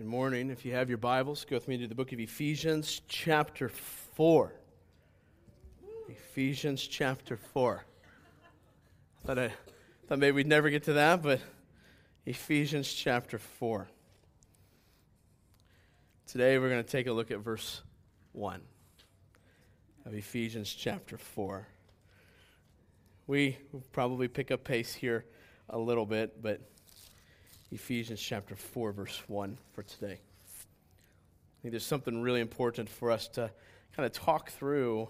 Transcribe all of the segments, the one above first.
Good morning. If you have your Bibles, go with me to the book of Ephesians, chapter 4. Ephesians, chapter 4. I thought, I thought maybe we'd never get to that, but Ephesians, chapter 4. Today we're going to take a look at verse 1 of Ephesians, chapter 4. We will probably pick up pace here a little bit, but Ephesians chapter 4, verse 1 for today. I think there's something really important for us to kind of talk through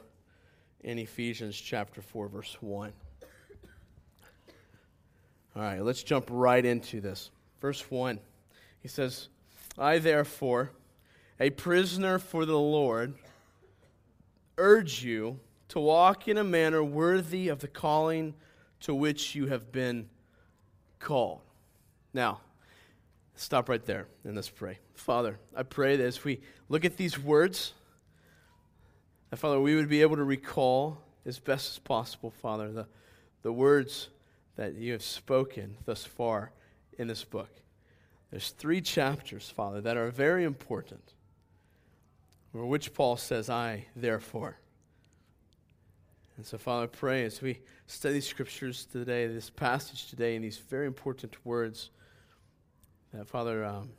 in Ephesians chapter 4, verse 1. All right, let's jump right into this. Verse 1. He says, I therefore, a prisoner for the Lord, urge you to walk in a manner worthy of the calling to which you have been called. Now, stop right there and let's pray. Father, I pray that as we look at these words, that Father, we would be able to recall as best as possible, Father, the, the words that you have spoken thus far in this book. There's three chapters, Father, that are very important, which Paul says, I, therefore. And so, Father, I pray as we study scriptures today, this passage today, and these very important words, that, Father, um,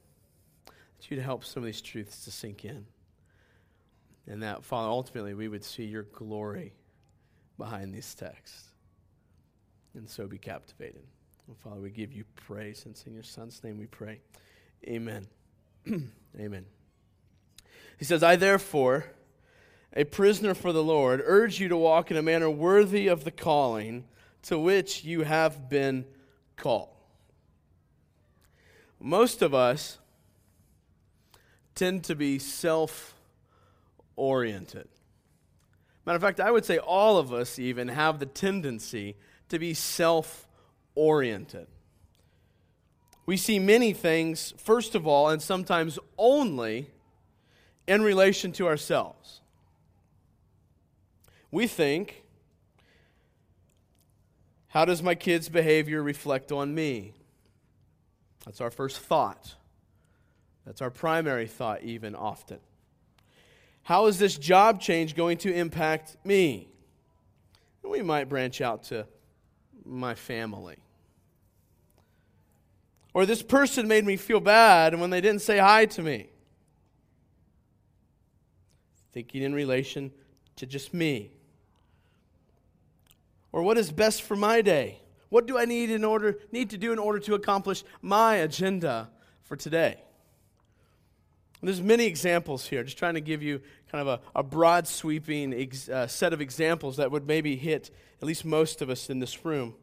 that you'd help some of these truths to sink in. And that, Father, ultimately we would see your glory behind these texts. And so be captivated. And Father, we give you praise. And in your Son's name we pray. Amen. Amen. He says, I therefore, a prisoner for the Lord, urge you to walk in a manner worthy of the calling to which you have been called. Most of us tend to be self oriented. Matter of fact, I would say all of us even have the tendency to be self oriented. We see many things, first of all, and sometimes only, in relation to ourselves. We think, how does my kid's behavior reflect on me? That's our first thought. That's our primary thought, even often. How is this job change going to impact me? We might branch out to my family. Or this person made me feel bad when they didn't say hi to me. Thinking in relation to just me. Or what is best for my day? What do I need in order need to do in order to accomplish my agenda for today? There's many examples here. Just trying to give you kind of a, a broad sweeping ex, uh, set of examples that would maybe hit at least most of us in this room.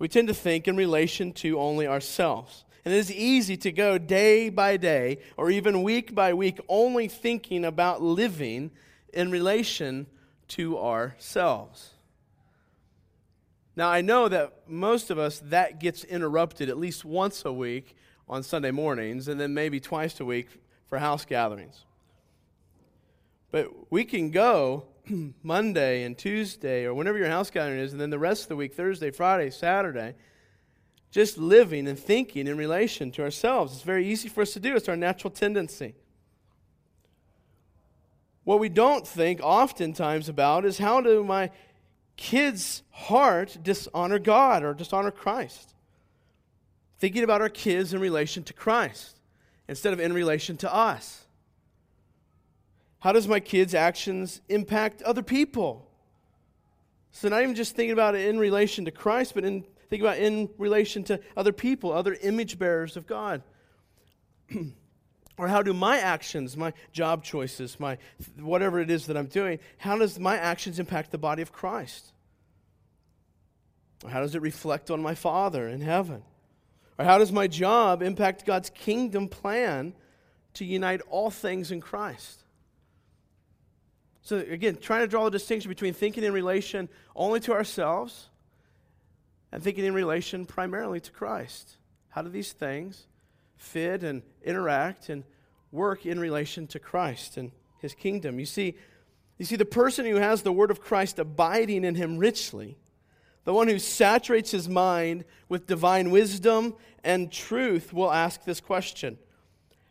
We tend to think in relation to only ourselves. And it is easy to go day by day or even week by week only thinking about living in relation to ourselves. Now, I know that most of us, that gets interrupted at least once a week on Sunday mornings, and then maybe twice a week for house gatherings. But we can go Monday and Tuesday, or whenever your house gathering is, and then the rest of the week, Thursday, Friday, Saturday, just living and thinking in relation to ourselves. It's very easy for us to do, it's our natural tendency. What we don't think oftentimes about is how do my kids' heart dishonor God or dishonor Christ. Thinking about our kids in relation to Christ instead of in relation to us. How does my kids' actions impact other people? So not even just thinking about it in relation to Christ, but in think about in relation to other people, other image bearers of God. or how do my actions, my job choices, my whatever it is that I'm doing, how does my actions impact the body of Christ? Or how does it reflect on my Father in heaven? Or how does my job impact God's kingdom plan to unite all things in Christ? So, again, trying to draw the distinction between thinking in relation only to ourselves and thinking in relation primarily to Christ. How do these things fit and interact and work in relation to Christ and his kingdom. You see, you see, the person who has the word of Christ abiding in him richly, the one who saturates his mind with divine wisdom and truth, will ask this question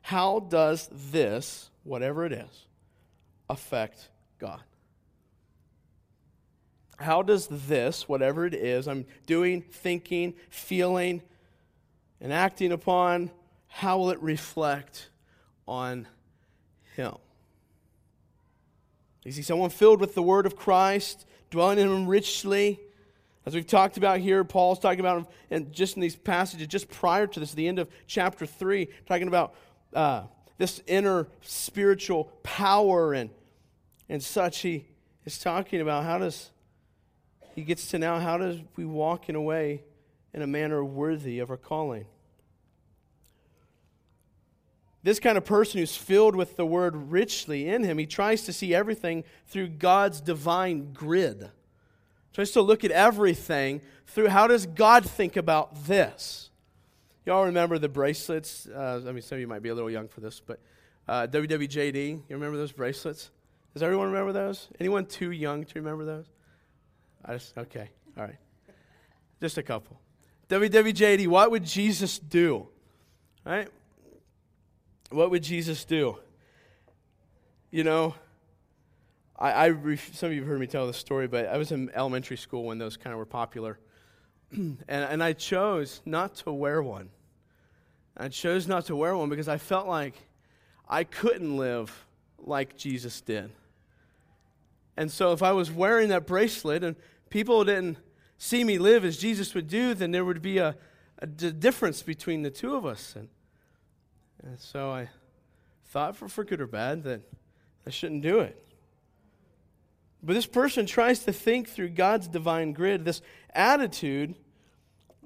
how does this, whatever it is, affect God? How does this, whatever it is, I'm doing, thinking, feeling, and acting upon, how will it reflect on Him? You see, someone filled with the Word of Christ, dwelling in Him richly. As we've talked about here, Paul's talking about, and just in these passages, just prior to this, the end of chapter 3, talking about uh, this inner spiritual power and, and such. He is talking about how does he gets to now how does we walk in a way in a manner worthy of our calling this kind of person who's filled with the word richly in him he tries to see everything through god's divine grid tries to look at everything through how does god think about this y'all remember the bracelets uh, i mean some of you might be a little young for this but uh, wwjd you remember those bracelets does everyone remember those anyone too young to remember those I just, okay, all right. Just a couple. WWJD, what would Jesus do? Right? What would Jesus do? You know, I, I ref- some of you have heard me tell this story, but I was in elementary school when those kind of were popular. and, and I chose not to wear one. I chose not to wear one because I felt like I couldn't live like Jesus did. And so if I was wearing that bracelet and people didn't see me live as Jesus would do, then there would be a, a difference between the two of us. And, and so I thought, for, for good or bad, that I shouldn't do it. But this person tries to think through God's divine grid. This attitude,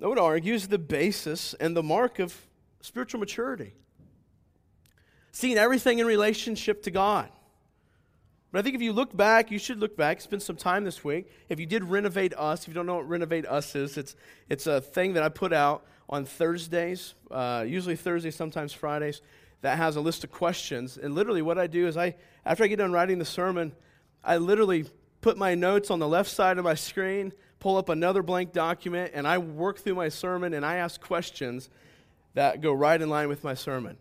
I would argue, is the basis and the mark of spiritual maturity. Seeing everything in relationship to God. But I think if you look back, you should look back, spend some time this week. If you did Renovate Us, if you don't know what Renovate Us is, it's, it's a thing that I put out on Thursdays, uh, usually Thursdays, sometimes Fridays, that has a list of questions. And literally, what I do is I, after I get done writing the sermon, I literally put my notes on the left side of my screen, pull up another blank document, and I work through my sermon and I ask questions that go right in line with my sermon.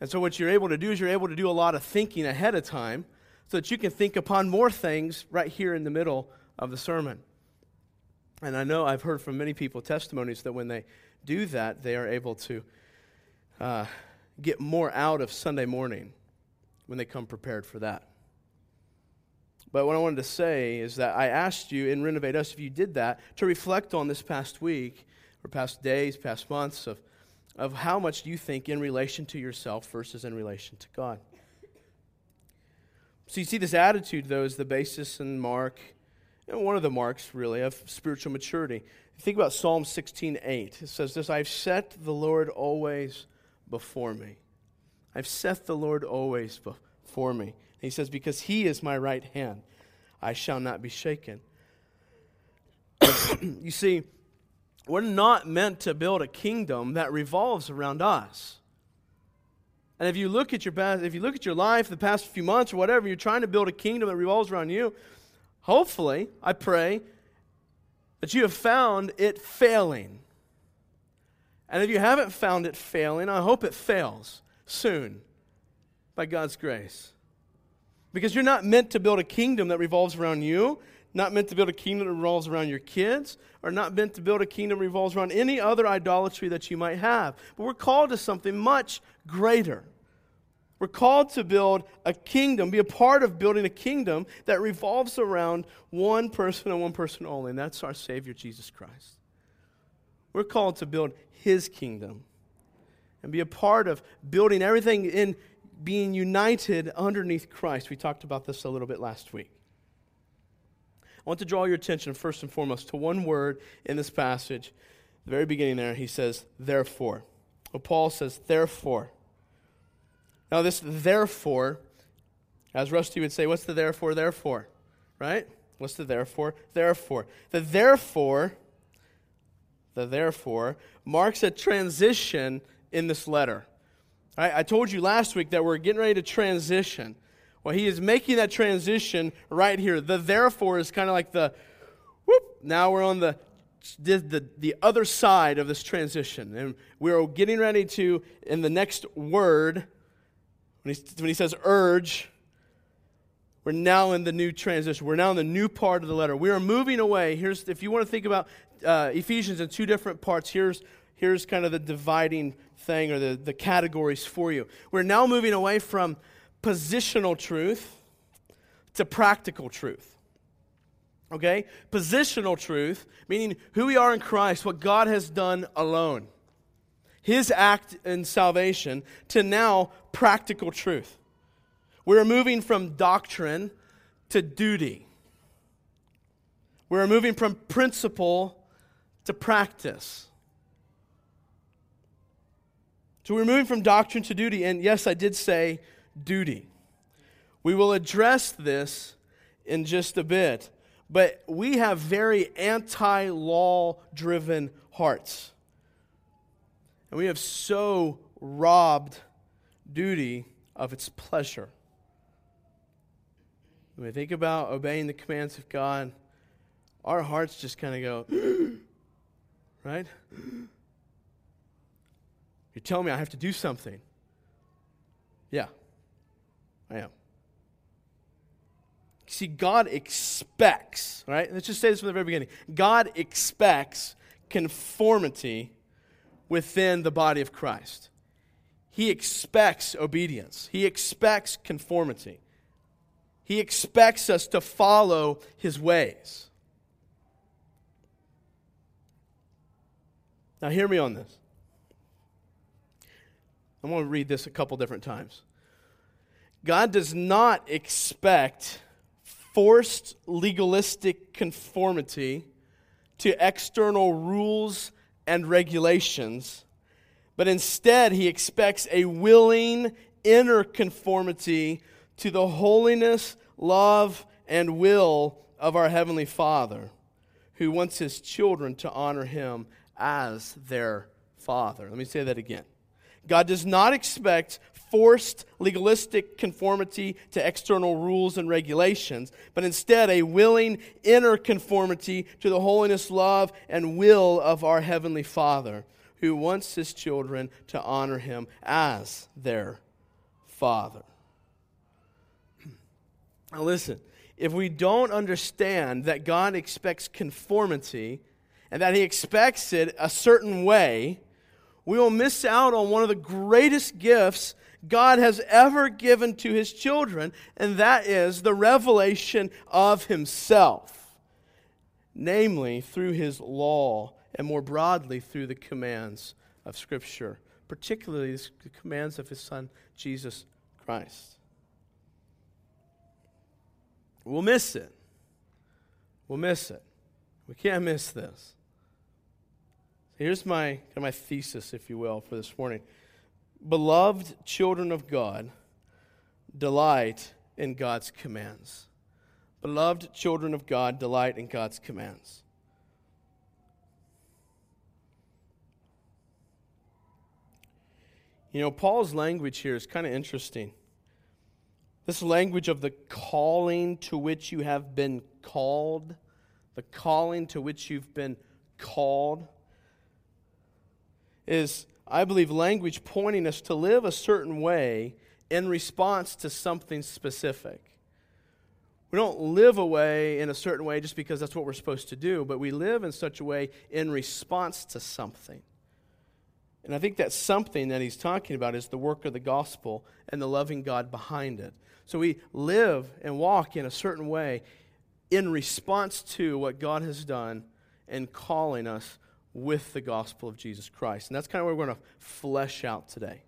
And so, what you're able to do is you're able to do a lot of thinking ahead of time so that you can think upon more things right here in the middle of the sermon. And I know I've heard from many people testimonies that when they do that, they are able to uh, get more out of Sunday morning when they come prepared for that. But what I wanted to say is that I asked you in Renovate Us, if you did that, to reflect on this past week or past days, past months of, of how much you think in relation to yourself versus in relation to God. So you see, this attitude, though, is the basis and mark, and one of the marks, really, of spiritual maturity. Think about Psalm 16:8. It says this: "I've set the Lord always before me. I've set the Lord always before me." And he says, "Because He is my right hand, I shall not be shaken." you see, we're not meant to build a kingdom that revolves around us. And if you look at your past, if you look at your life the past few months or whatever, you're trying to build a kingdom that revolves around you. Hopefully, I pray that you have found it failing. And if you haven't found it failing, I hope it fails soon by God's grace. Because you're not meant to build a kingdom that revolves around you, not meant to build a kingdom that revolves around your kids, or not meant to build a kingdom that revolves around any other idolatry that you might have. But we're called to something much greater. We're called to build a kingdom, be a part of building a kingdom that revolves around one person and one person only, and that's our Savior, Jesus Christ. We're called to build His kingdom and be a part of building everything in being united underneath Christ. We talked about this a little bit last week. I want to draw your attention first and foremost to one word in this passage. The very beginning there, he says, therefore. Well, Paul says, therefore. Now, this therefore, as Rusty would say, what's the therefore, therefore? Right? What's the therefore, therefore? The therefore, the therefore, marks a transition in this letter. Right? I told you last week that we're getting ready to transition. Well, he is making that transition right here. The therefore is kind of like the whoop, now we're on the, the, the, the other side of this transition. And we're getting ready to, in the next word, When he, when he says urge, we're now in the new transition. We're now in the new part of the letter. We are moving away. Here's if you want to think about uh, Ephesians in two different parts. Here's here's kind of the dividing thing or the, the categories for you. We're now moving away from positional truth to practical truth. Okay? Positional truth, meaning who we are in Christ, what God has done alone. His act in salvation, to now practical truth. We're moving from doctrine to duty. We're moving from principle to practice. So we're moving from doctrine to duty. And yes, I did say duty. We will address this in just a bit. But we have very anti law driven hearts. And we have so robbed duty of its pleasure. When we think about obeying the commands of God, our hearts just kind of go, right? You tell me I have to do something. Yeah, I am. See, God expects, right? Let's just say this from the very beginning. God expects conformity within the body of Christ. He expects obedience, He expects conformity. He expects us to follow his ways. Now, hear me on this. I'm going to read this a couple different times. God does not expect forced legalistic conformity to external rules and regulations, but instead, He expects a willing inner conformity to the holiness love, and will of our Heavenly Father, who wants His children to honor Him as their Father. Let me say that again. God does not expect forced legalistic conformity to external rules and regulations, but instead a willing inner conformity to the holiness, love, and will of our Heavenly Father, who wants His children to honor Him as their Father. Now, listen, if we don't understand that God expects conformity and that He expects it a certain way, we will miss out on one of the greatest gifts God has ever given to His children, and that is the revelation of Himself, namely through His law and more broadly through the commands of Scripture, particularly the commands of His Son, Jesus Christ. We'll miss it. We'll miss it. We can't miss this. Here's my, my thesis, if you will, for this morning. Beloved children of God, delight in God's commands. Beloved children of God, delight in God's commands. You know, Paul's language here is kind of interesting. This language of the calling to which you have been called, the calling to which you've been called, is, I believe, language pointing us to live a certain way in response to something specific. We don't live a way in a certain way just because that's what we're supposed to do, but we live in such a way in response to something. And I think that something that he's talking about is the work of the gospel and the loving God behind it. So we live and walk in a certain way in response to what God has done and calling us with the gospel of Jesus Christ. And that's kind of what we're going to flesh out today.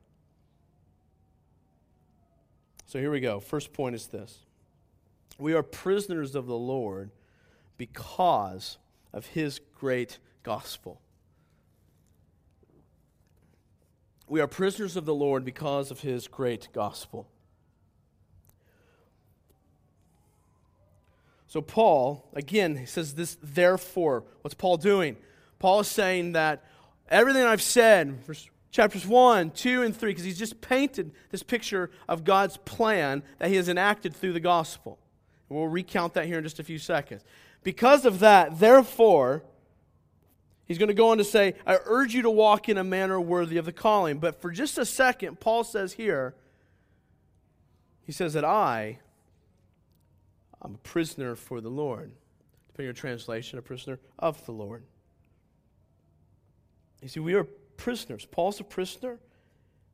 So here we go. First point is this We are prisoners of the Lord because of his great gospel. We are prisoners of the Lord because of his great gospel. So, Paul, again, he says this, therefore. What's Paul doing? Paul is saying that everything I've said, chapters 1, 2, and 3, because he's just painted this picture of God's plan that he has enacted through the gospel. We'll recount that here in just a few seconds. Because of that, therefore, he's going to go on to say, I urge you to walk in a manner worthy of the calling. But for just a second, Paul says here, He says that I, I'm a prisoner for the Lord. Depending on your translation, a prisoner of the Lord. You see, we are prisoners. Paul's a prisoner.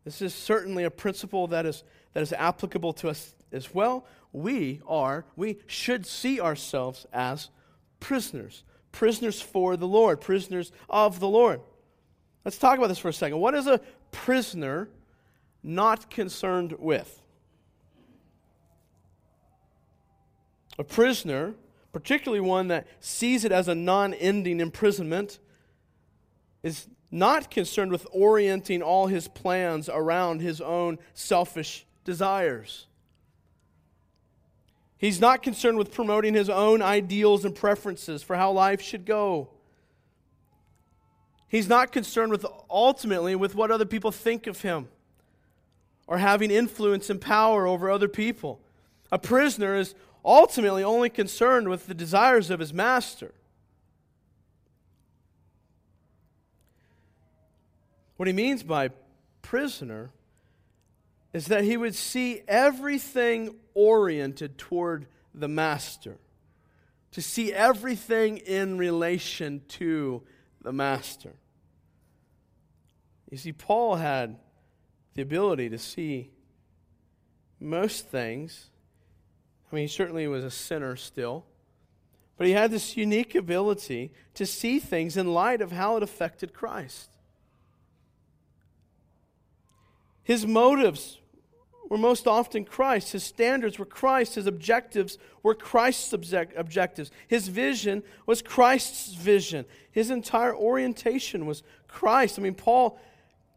This is certainly a principle that is, that is applicable to us as well. We are, we should see ourselves as prisoners. Prisoners for the Lord, prisoners of the Lord. Let's talk about this for a second. What is a prisoner not concerned with? A prisoner, particularly one that sees it as a non ending imprisonment, is not concerned with orienting all his plans around his own selfish desires. He's not concerned with promoting his own ideals and preferences for how life should go. He's not concerned with ultimately with what other people think of him or having influence and power over other people. A prisoner is ultimately only concerned with the desires of his master. What he means by prisoner is that he would see everything oriented toward the master, to see everything in relation to the master. You see, Paul had the ability to see most things. I mean, he certainly was a sinner still, but he had this unique ability to see things in light of how it affected Christ. His motives were most often Christ. His standards were Christ. His objectives were Christ's object- objectives. His vision was Christ's vision. His entire orientation was Christ. I mean, Paul,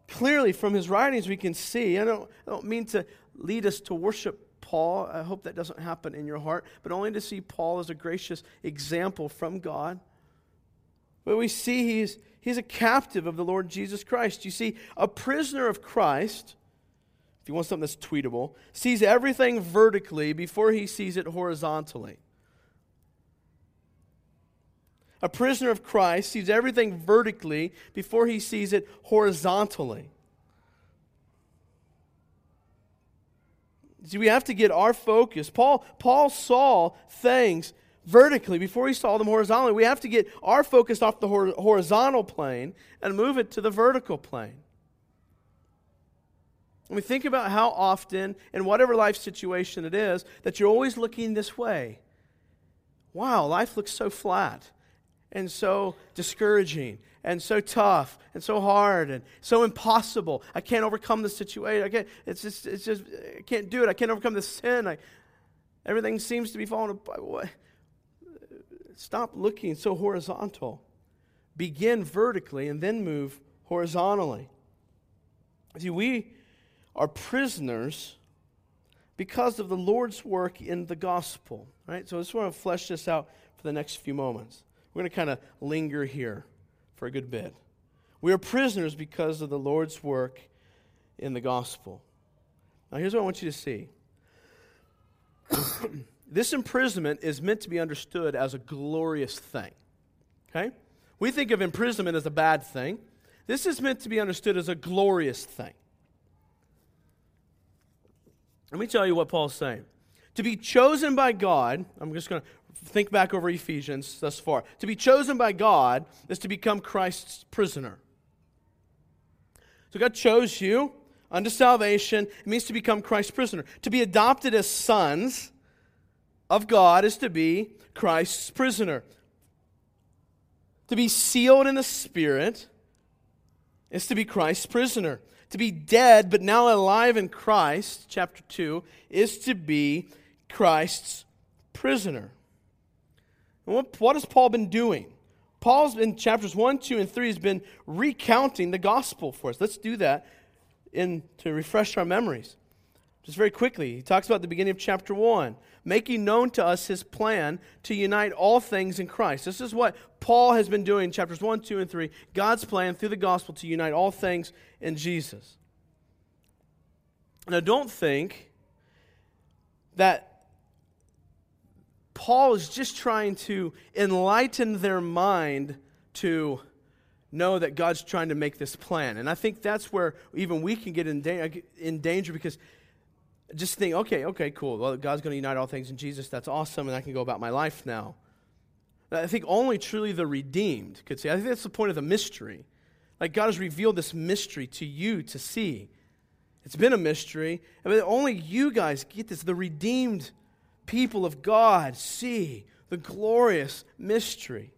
clearly from his writings, we can see, I don't, I don't mean to lead us to worship Paul. I hope that doesn't happen in your heart, but only to see Paul as a gracious example from God. But we see he's, he's a captive of the Lord Jesus Christ. You see, a prisoner of Christ if you want something that's tweetable, sees everything vertically before he sees it horizontally. A prisoner of Christ sees everything vertically before he sees it horizontally. See, we have to get our focus. Paul, Paul saw things vertically before he saw them horizontally. We have to get our focus off the horizontal plane and move it to the vertical plane. I mean, think about how often, in whatever life situation it is, that you're always looking this way. Wow, life looks so flat and so discouraging and so tough and so hard and so impossible. I can't overcome the situation. I can't, it's just, it's just, I can't do it. I can't overcome the sin. I, everything seems to be falling apart. Stop looking so horizontal. Begin vertically and then move horizontally. See, we are prisoners because of the Lord's work in the gospel. Right? So I just want to flesh this out for the next few moments. We're going to kind of linger here for a good bit. We are prisoners because of the Lord's work in the gospel. Now, here's what I want you to see this imprisonment is meant to be understood as a glorious thing. Okay? We think of imprisonment as a bad thing. This is meant to be understood as a glorious thing. Let me tell you what Paul's saying. To be chosen by God, I'm just going to think back over Ephesians thus far. To be chosen by God is to become Christ's prisoner. So God chose you unto salvation. It means to become Christ's prisoner. To be adopted as sons of God is to be Christ's prisoner. To be sealed in the Spirit is to be Christ's prisoner to be dead but now alive in Christ, chapter 2, is to be Christ's prisoner. What, what has Paul been doing? Paul's in chapters 1, 2, and 3 has been recounting the gospel for us. Let's do that in, to refresh our memories. Just very quickly, he talks about the beginning of chapter 1, making known to us his plan to unite all things in Christ. This is what Paul has been doing in chapters 1, 2, and 3. God's plan through the gospel to unite all things in Jesus. Now, don't think that Paul is just trying to enlighten their mind to know that God's trying to make this plan. And I think that's where even we can get in, da- in danger because just think, okay, okay, cool. Well, God's going to unite all things in Jesus. That's awesome, and I can go about my life now. I think only truly the redeemed could see. I think that's the point of the mystery. Like God has revealed this mystery to you to see. It's been a mystery, but only you guys get this. The redeemed people of God see the glorious mystery.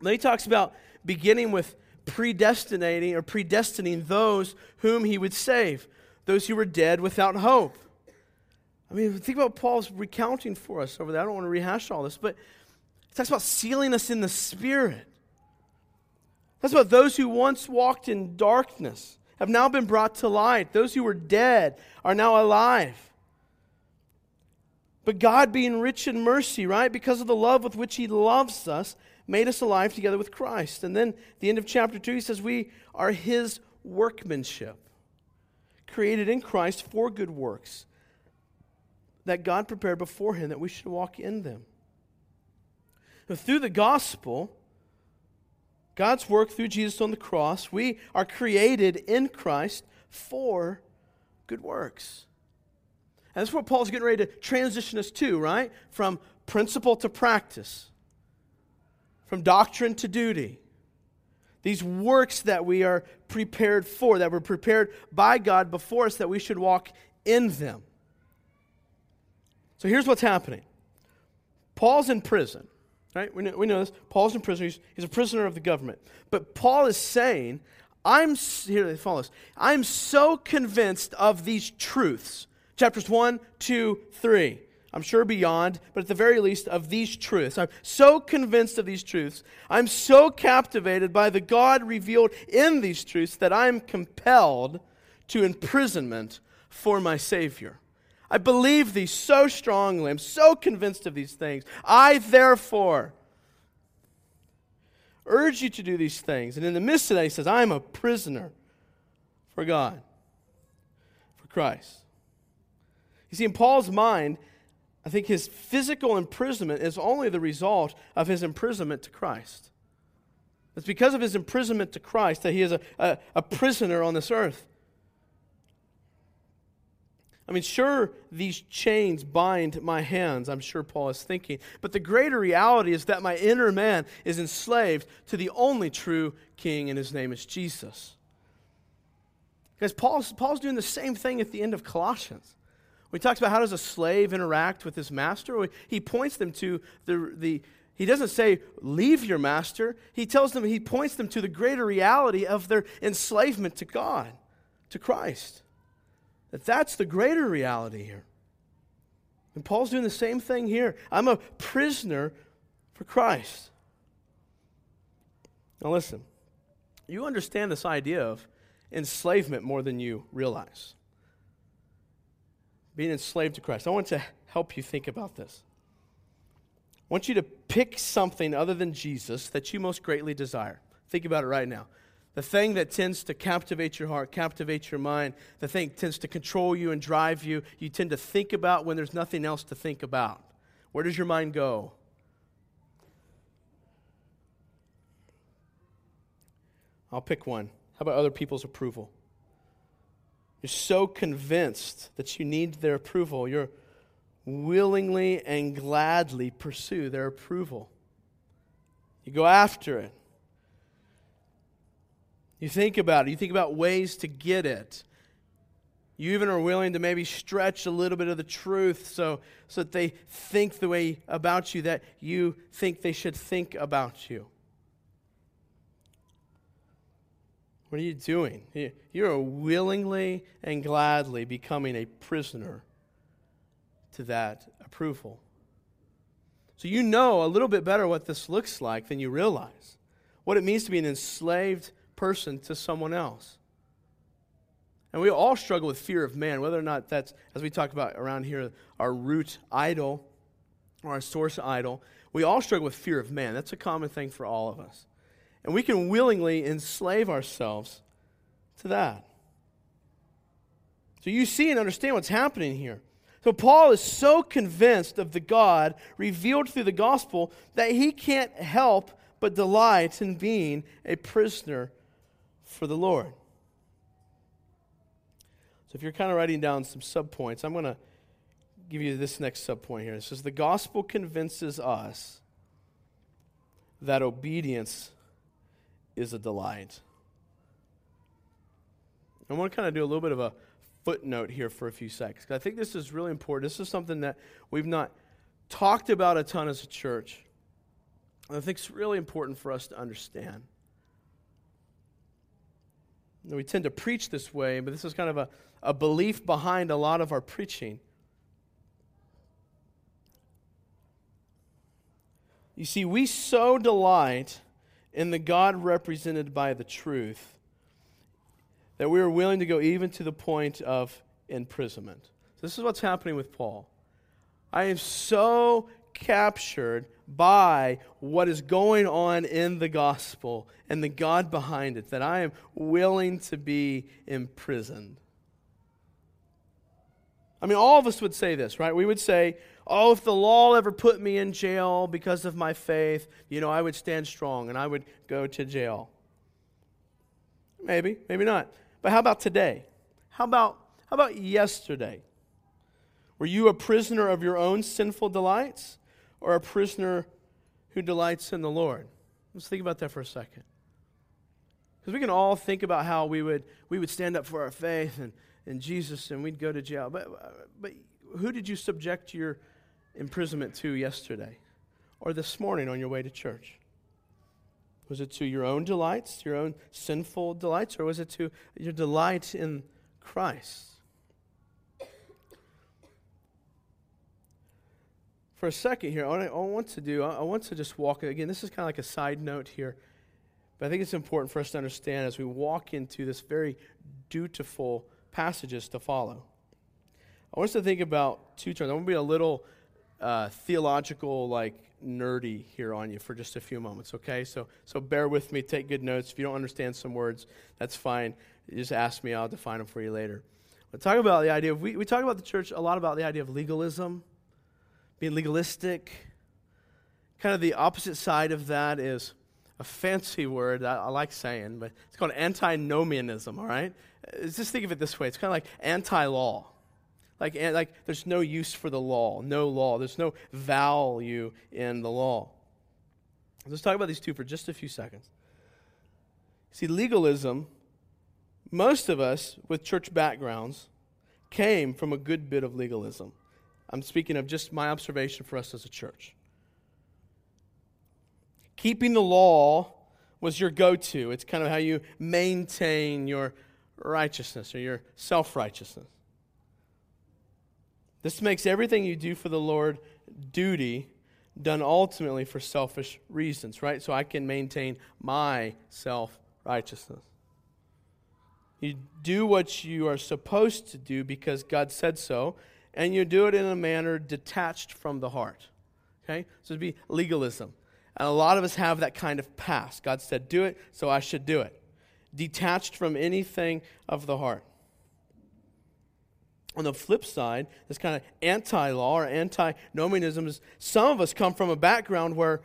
Then he talks about beginning with predestinating or predestining those whom he would save, those who were dead without hope. I mean, think about Paul's recounting for us over there. I don't want to rehash all this, but it talks about sealing us in the Spirit. That's about those who once walked in darkness have now been brought to light. Those who were dead are now alive. But God, being rich in mercy, right, because of the love with which He loves us, made us alive together with Christ. And then the end of chapter 2, he says, We are his workmanship, created in Christ for good works that God prepared beforehand that we should walk in them. Through the gospel, God's work through Jesus on the cross, we are created in Christ for good works. And that's what Paul's getting ready to transition us to, right? From principle to practice from doctrine to duty. These works that we are prepared for, that were prepared by God before us, that we should walk in them. So here's what's happening Paul's in prison, right? We know, we know this. Paul's in prison. He's, he's a prisoner of the government. But Paul is saying, I'm, here, they follow this. I'm so convinced of these truths. Chapters 1, 2, 3 I'm sure beyond, but at the very least of these truths. I'm so convinced of these truths. I'm so captivated by the God revealed in these truths that I'm compelled to imprisonment for my Savior. I believe these so strongly. I'm so convinced of these things. I, therefore, urge you to do these things. And in the midst of that, he says, I'm a prisoner for God, for Christ. You see, in Paul's mind, I think his physical imprisonment is only the result of his imprisonment to Christ. It's because of his imprisonment to Christ that he is a, a, a, prisoner on this earth. I mean, sure, these chains bind my hands, I'm sure Paul is thinking. But the greater reality is that my inner man is enslaved to the only true king, and his name is Jesus. Because Paul's, Paul's doing the same thing at the end of Colossians. When he talks about how does a slave interact with his master, he points them to the, the he doesn't say, leave your master. He tells them, he points them to the greater reality of their enslavement to God, to Christ. That that's the greater reality here. And Paul's doing the same thing here. I'm a prisoner for Christ. Now listen, you understand this idea of enslavement more than you realize being enslaved to Christ. I want to help you think about this. I want you to pick something other than Jesus that you most greatly desire. Think about it right now. The thing that tends to captivate your heart, captivate your mind, the thing tends to control you and drive you, you tend to think about when there's nothing else to think about. Where does your mind go? I'll pick one. How about other people's approval? You're so convinced that you need their approval, you're willingly and gladly pursue their approval. You go after it. You think about it. You think about ways to get it. You even are willing to maybe stretch a little bit of the truth so, so that they think the way about you that you think they should think about you. What are you doing? You are willingly and gladly becoming a prisoner to that approval. So you know a little bit better what this looks like than you realize. What it means to be an enslaved person to someone else. And we all struggle with fear of man, whether or not that's, as we talk about around here, our root idol or our source idol. We all struggle with fear of man. That's a common thing for all of us. And we can willingly enslave ourselves to that. So you see and understand what's happening here. So Paul is so convinced of the God revealed through the gospel that he can't help but delight in being a prisoner for the Lord. So if you're kind of writing down some subpoints, I'm going to give you this next subpoint here. It says, The gospel convinces us that obedience is a delight. I want to kind of do a little bit of a footnote here for a few seconds. I think this is really important. This is something that we've not talked about a ton as a church. I think it's really important for us to understand. We tend to preach this way, but this is kind of a, a belief behind a lot of our preaching. You see, we so delight in the God represented by the truth that we are willing to go even to the point of imprisonment. This is what's happening with Paul. I am so captured by what is going on in the gospel and the God behind it that I am willing to be imprisoned. I mean, all of us would say this, right? We would say, oh, if the law ever put me in jail because of my faith, you know, I would stand strong and I would go to jail. Maybe, maybe not. But how about today? How about, how about yesterday? Were you a prisoner of your own sinful delights or a prisoner who delights in the Lord? Let's think about that for a second. Because we can all think about how we would, we would stand up for our faith and, and Jesus and we'd go to jail. But, but who did you subject your imprisonment to yesterday or this morning on your way to church? Was it to your own delights, your own sinful delights, or was it to your delight in Christ? For a second here, what I want to do, I want to just walk, again, this is kind of like a side note here, but I think it's important for us to understand as we walk into this very dutiful passages to follow. I want us to think about two terms. I'm going to be a little uh, theological, like nerdy here on you for just a few moments, okay? So, so bear with me, take good notes. If you don't understand some words, that's fine. Just ask me, I'll define them for you later. Talk about the idea of, we, we talk about the church a lot about the idea of legalism being legalistic. Kind of the opposite side of that is a fancy word I, I like saying, but it's called antinomianism, all right? Just think of it this way it's kind of like anti law. Like, like there's no use for the law, no law. There's no value in the law. Let's talk about these two for just a few seconds. See, legalism, most of us with church backgrounds came from a good bit of legalism. I'm speaking of just my observation for us as a church. Keeping the law was your go to. It's kind of how you maintain your righteousness or your self righteousness. This makes everything you do for the Lord duty done ultimately for selfish reasons, right? So I can maintain my self righteousness. You do what you are supposed to do because God said so, and you do it in a manner detached from the heart. Okay? So it'd be legalism. And a lot of us have that kind of past. God said, do it, so I should do it. Detached from anything of the heart. On the flip side, this kind of anti law or antinomianism is some of us come from a background where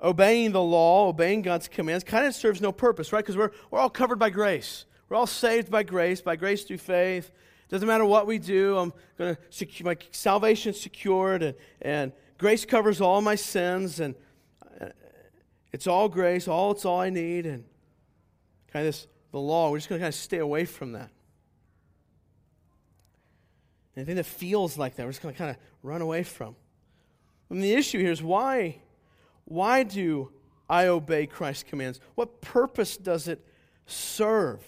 obeying the law, obeying God's commands, kind of serves no purpose, right? Because we're, we're all covered by grace. We're all saved by grace, by grace through faith. Doesn't matter what we do, I'm going to secure my salvation secured, and, and grace covers all my sins, and uh, it's all grace, all it's all I need, and kind of this the law. We're just going to kind of stay away from that. Anything that feels like that, we're just going to kind of run away from. And the issue here is why, why do I obey Christ's commands? What purpose does it serve?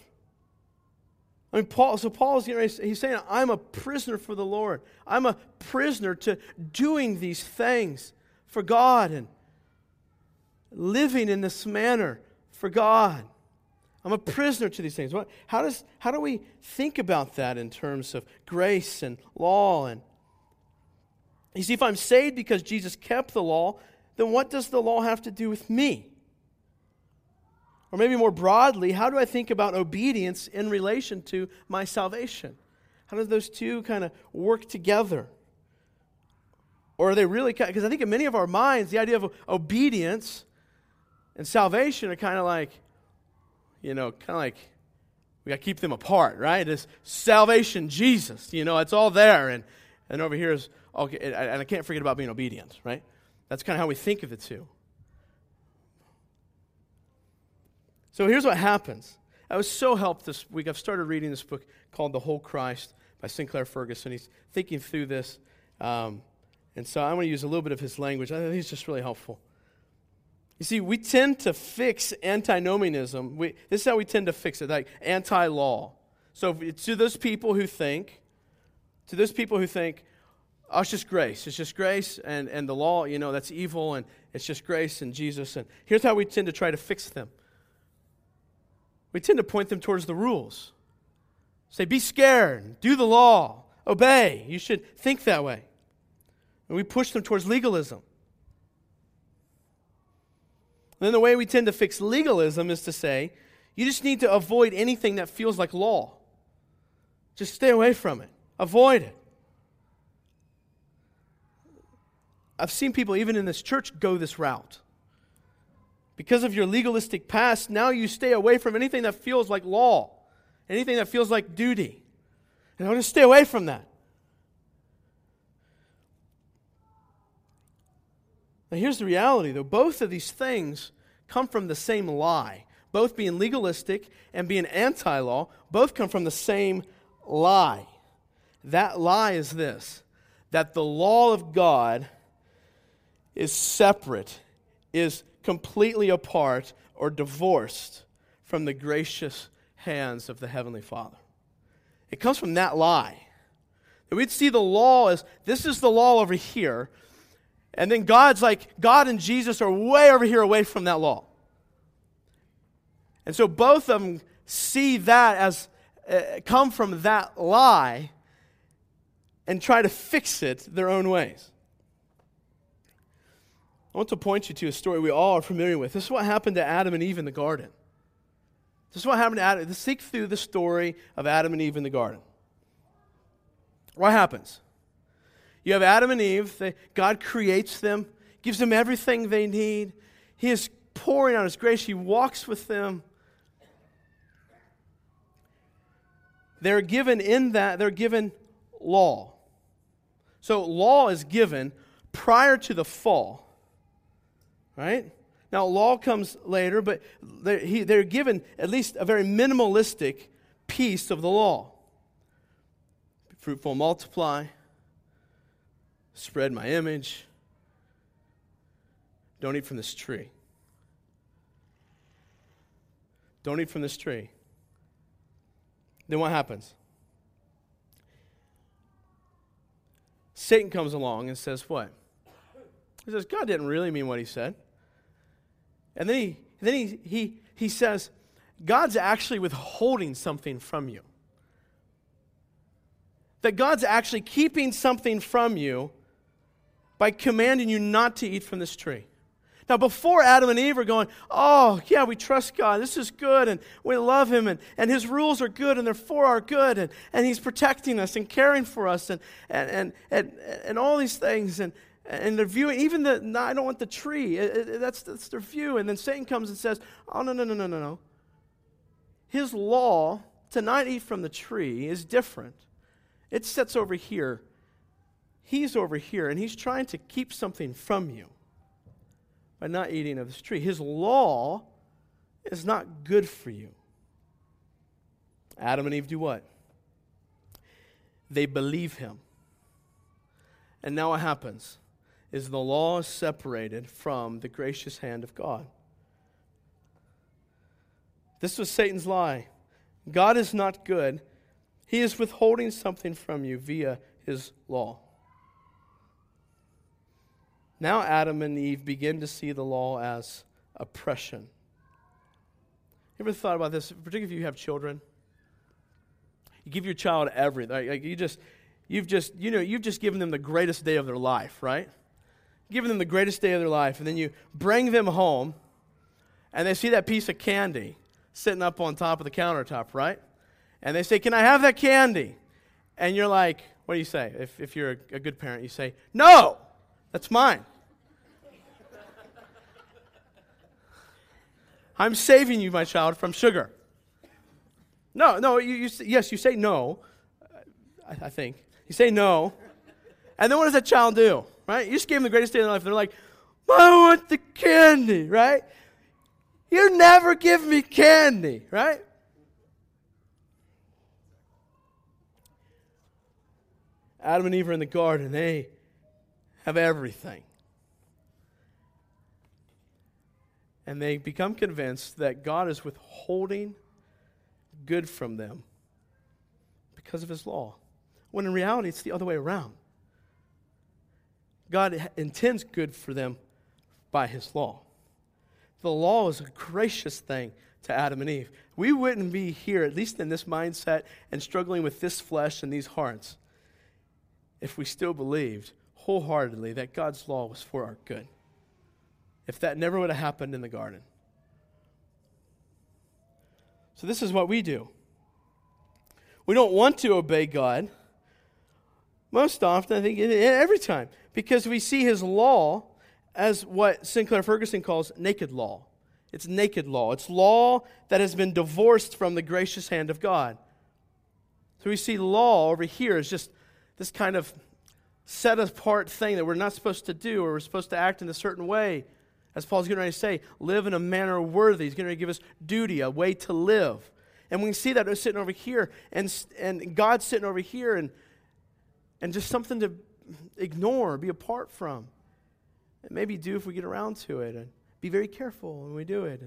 I mean, Paul, so Paul is he's saying, I'm a prisoner for the Lord. I'm a prisoner to doing these things for God and living in this manner for God. I'm a prisoner to these things. What, how, does, how do we think about that in terms of grace and law? And you see, if I'm saved because Jesus kept the law, then what does the law have to do with me? Or maybe more broadly, how do I think about obedience in relation to my salvation? How do those two kind of work together? Or are they really, because I think in many of our minds, the idea of obedience and salvation are kind of like, you know, kind of like We got to keep them apart, right? It's salvation, Jesus. You know, it's all there. And, and over here is, okay, and I can't forget about being obedient, right? That's kind of how we think of the two. So here's what happens. I was so helped this week. I've started reading this book called The Whole Christ by Sinclair Ferguson. He's thinking through this. Um, and so I'm going to use a little bit of his language. I think he's just really helpful. You see, we tend to fix antinomianism. We, this is how we tend to fix it, like anti law. So to those people who think, to those people who think, oh, it's just grace. It's just grace, and, and the law, you know, that's evil, and it's just grace and Jesus. And here's how we tend to try to fix them we tend to point them towards the rules. Say, be scared, do the law, obey. You should think that way. And we push them towards legalism. And then the way we tend to fix legalism is to say, you just need to avoid anything that feels like law. Just stay away from it, avoid it. I've seen people, even in this church, go this route. Because of your legalistic past, now you stay away from anything that feels like law, anything that feels like duty. And I want to stay away from that. Now, here's the reality, though. Both of these things come from the same lie. Both being legalistic and being anti law, both come from the same lie. That lie is this that the law of God is separate, is completely apart or divorced from the gracious hands of the Heavenly Father. It comes from that lie. That we'd see the law as this is the law over here, and then God's like, God and Jesus are way over here away from that law. And so both of them see that as uh, come from that lie and try to fix it their own ways. I want to point you to a story we all are familiar with. This is what happened to Adam and Eve in the garden. This is what happened to Adam. Let's seek through the story of Adam and Eve in the garden. What happens? You have Adam and Eve. They, God creates them, gives them everything they need. He is pouring out His grace. He walks with them. They're given in that, they're given law. So, law is given prior to the fall. Right? Now, law comes later, but they're, he, they're given at least a very minimalistic piece of the law. Fruitful, multiply, spread my image, don't eat from this tree. Don't eat from this tree. Then what happens? Satan comes along and says, What? He says, God didn't really mean what he said. And then he, then he, he, he says, God's actually withholding something from you. That God's actually keeping something from you by commanding you not to eat from this tree. Now, before Adam and Eve are going, oh, yeah, we trust God. This is good, and we love Him, and, and His rules are good, and they're for our good, and, and He's protecting us and caring for us, and, and, and, and, and all these things. And, and they're viewing, even the, no, I don't want the tree. It, it, that's, that's their view. And then Satan comes and says, oh, no, no, no, no, no, no. His law to not eat from the tree is different. It sits over here. He's over here, and he's trying to keep something from you by not eating of this tree. His law is not good for you. Adam and Eve do what? They believe him. And now what happens? is the law is separated from the gracious hand of God. This was Satan's lie. God is not good. He is withholding something from you via his law. Now, Adam and Eve begin to see the law as oppression. You ever thought about this, particularly if you have children? You give your child everything. Like you just, you've just, you know, you've just given them the greatest day of their life, right? Given them the greatest day of their life, and then you bring them home, and they see that piece of candy sitting up on top of the countertop, right? And they say, Can I have that candy? And you're like, What do you say? If, if you're a, a good parent, you say, No, that's mine. I'm saving you, my child, from sugar. No, no, you, you, yes, you say no, I, I think. You say no. And then what does that child do? Right? You just gave them the greatest day of their life. They're like, I want the candy, right? You never give me candy, right? Adam and Eve are in the garden. They have everything. And they become convinced that God is withholding good from them because of his law. When in reality, it's the other way around. God intends good for them by his law. The law is a gracious thing to Adam and Eve. We wouldn't be here, at least in this mindset, and struggling with this flesh and these hearts, if we still believed wholeheartedly that God's law was for our good. If that never would have happened in the garden. So, this is what we do. We don't want to obey God. Most often, I think, every time, because we see his law as what Sinclair Ferguson calls naked law. It's naked law. It's law that has been divorced from the gracious hand of God. So we see law over here as just this kind of set apart thing that we're not supposed to do or we're supposed to act in a certain way. As Paul's going to say, live in a manner worthy. He's going to give us duty, a way to live. And we see that we're sitting over here and, and God's sitting over here and, and just something to ignore, be apart from. And maybe do if we get around to it. And be very careful when we do it.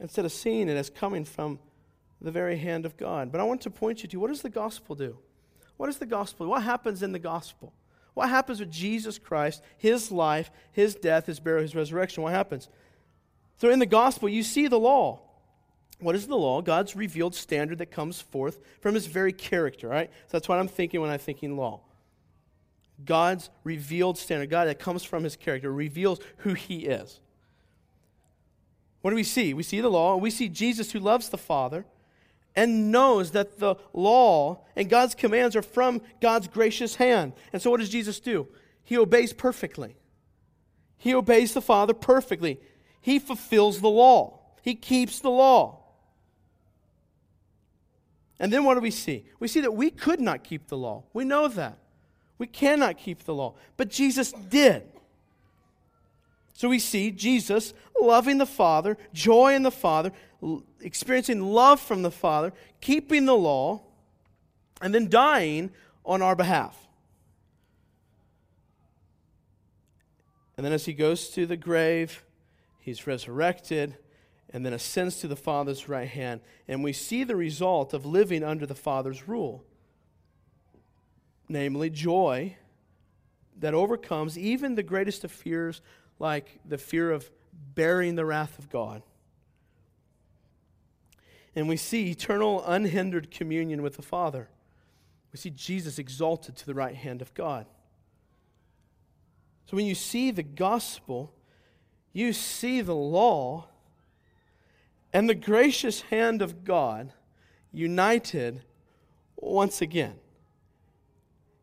Instead of seeing it as coming from the very hand of God. But I want to point you to what does the gospel do? What is the gospel? What happens in the gospel? What happens with Jesus Christ, his life, his death, his burial, his resurrection? What happens? So in the gospel, you see the law. What is the law? God's revealed standard that comes forth from his very character, right? So that's what I'm thinking when I'm thinking law. God's revealed standard, God that comes from his character, reveals who he is. What do we see? We see the law, and we see Jesus who loves the Father and knows that the law and God's commands are from God's gracious hand. And so, what does Jesus do? He obeys perfectly. He obeys the Father perfectly. He fulfills the law, he keeps the law. And then what do we see? We see that we could not keep the law. We know that. We cannot keep the law. But Jesus did. So we see Jesus loving the Father, joy in the Father, experiencing love from the Father, keeping the law, and then dying on our behalf. And then as he goes to the grave, he's resurrected and then ascends to the Father's right hand. And we see the result of living under the Father's rule namely, joy that overcomes even the greatest of fears, like the fear of bearing the wrath of God and we see eternal, unhindered communion with the Father. We see Jesus exalted to the right hand of God. So when you see the gospel, you see the law and the gracious hand of God united once again.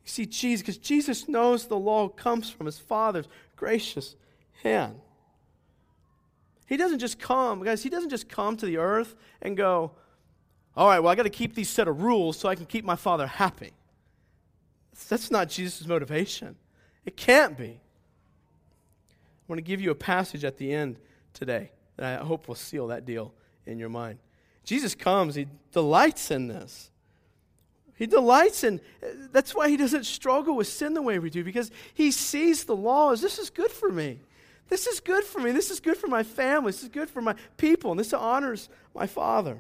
You see Jesus, because Jesus knows the law comes from his Father's gracious hand. He doesn't just come, guys, he doesn't just come to the earth and go, all right, well, I got to keep these set of rules so I can keep my father happy. That's not Jesus' motivation. It can't be. I want to give you a passage at the end today that I hope will seal that deal in your mind. Jesus comes, he delights in this. He delights in that's why he doesn't struggle with sin the way we do because he sees the law as this is good for me. This is good for me. This is good for my family. This is good for my people. And this honors my Father.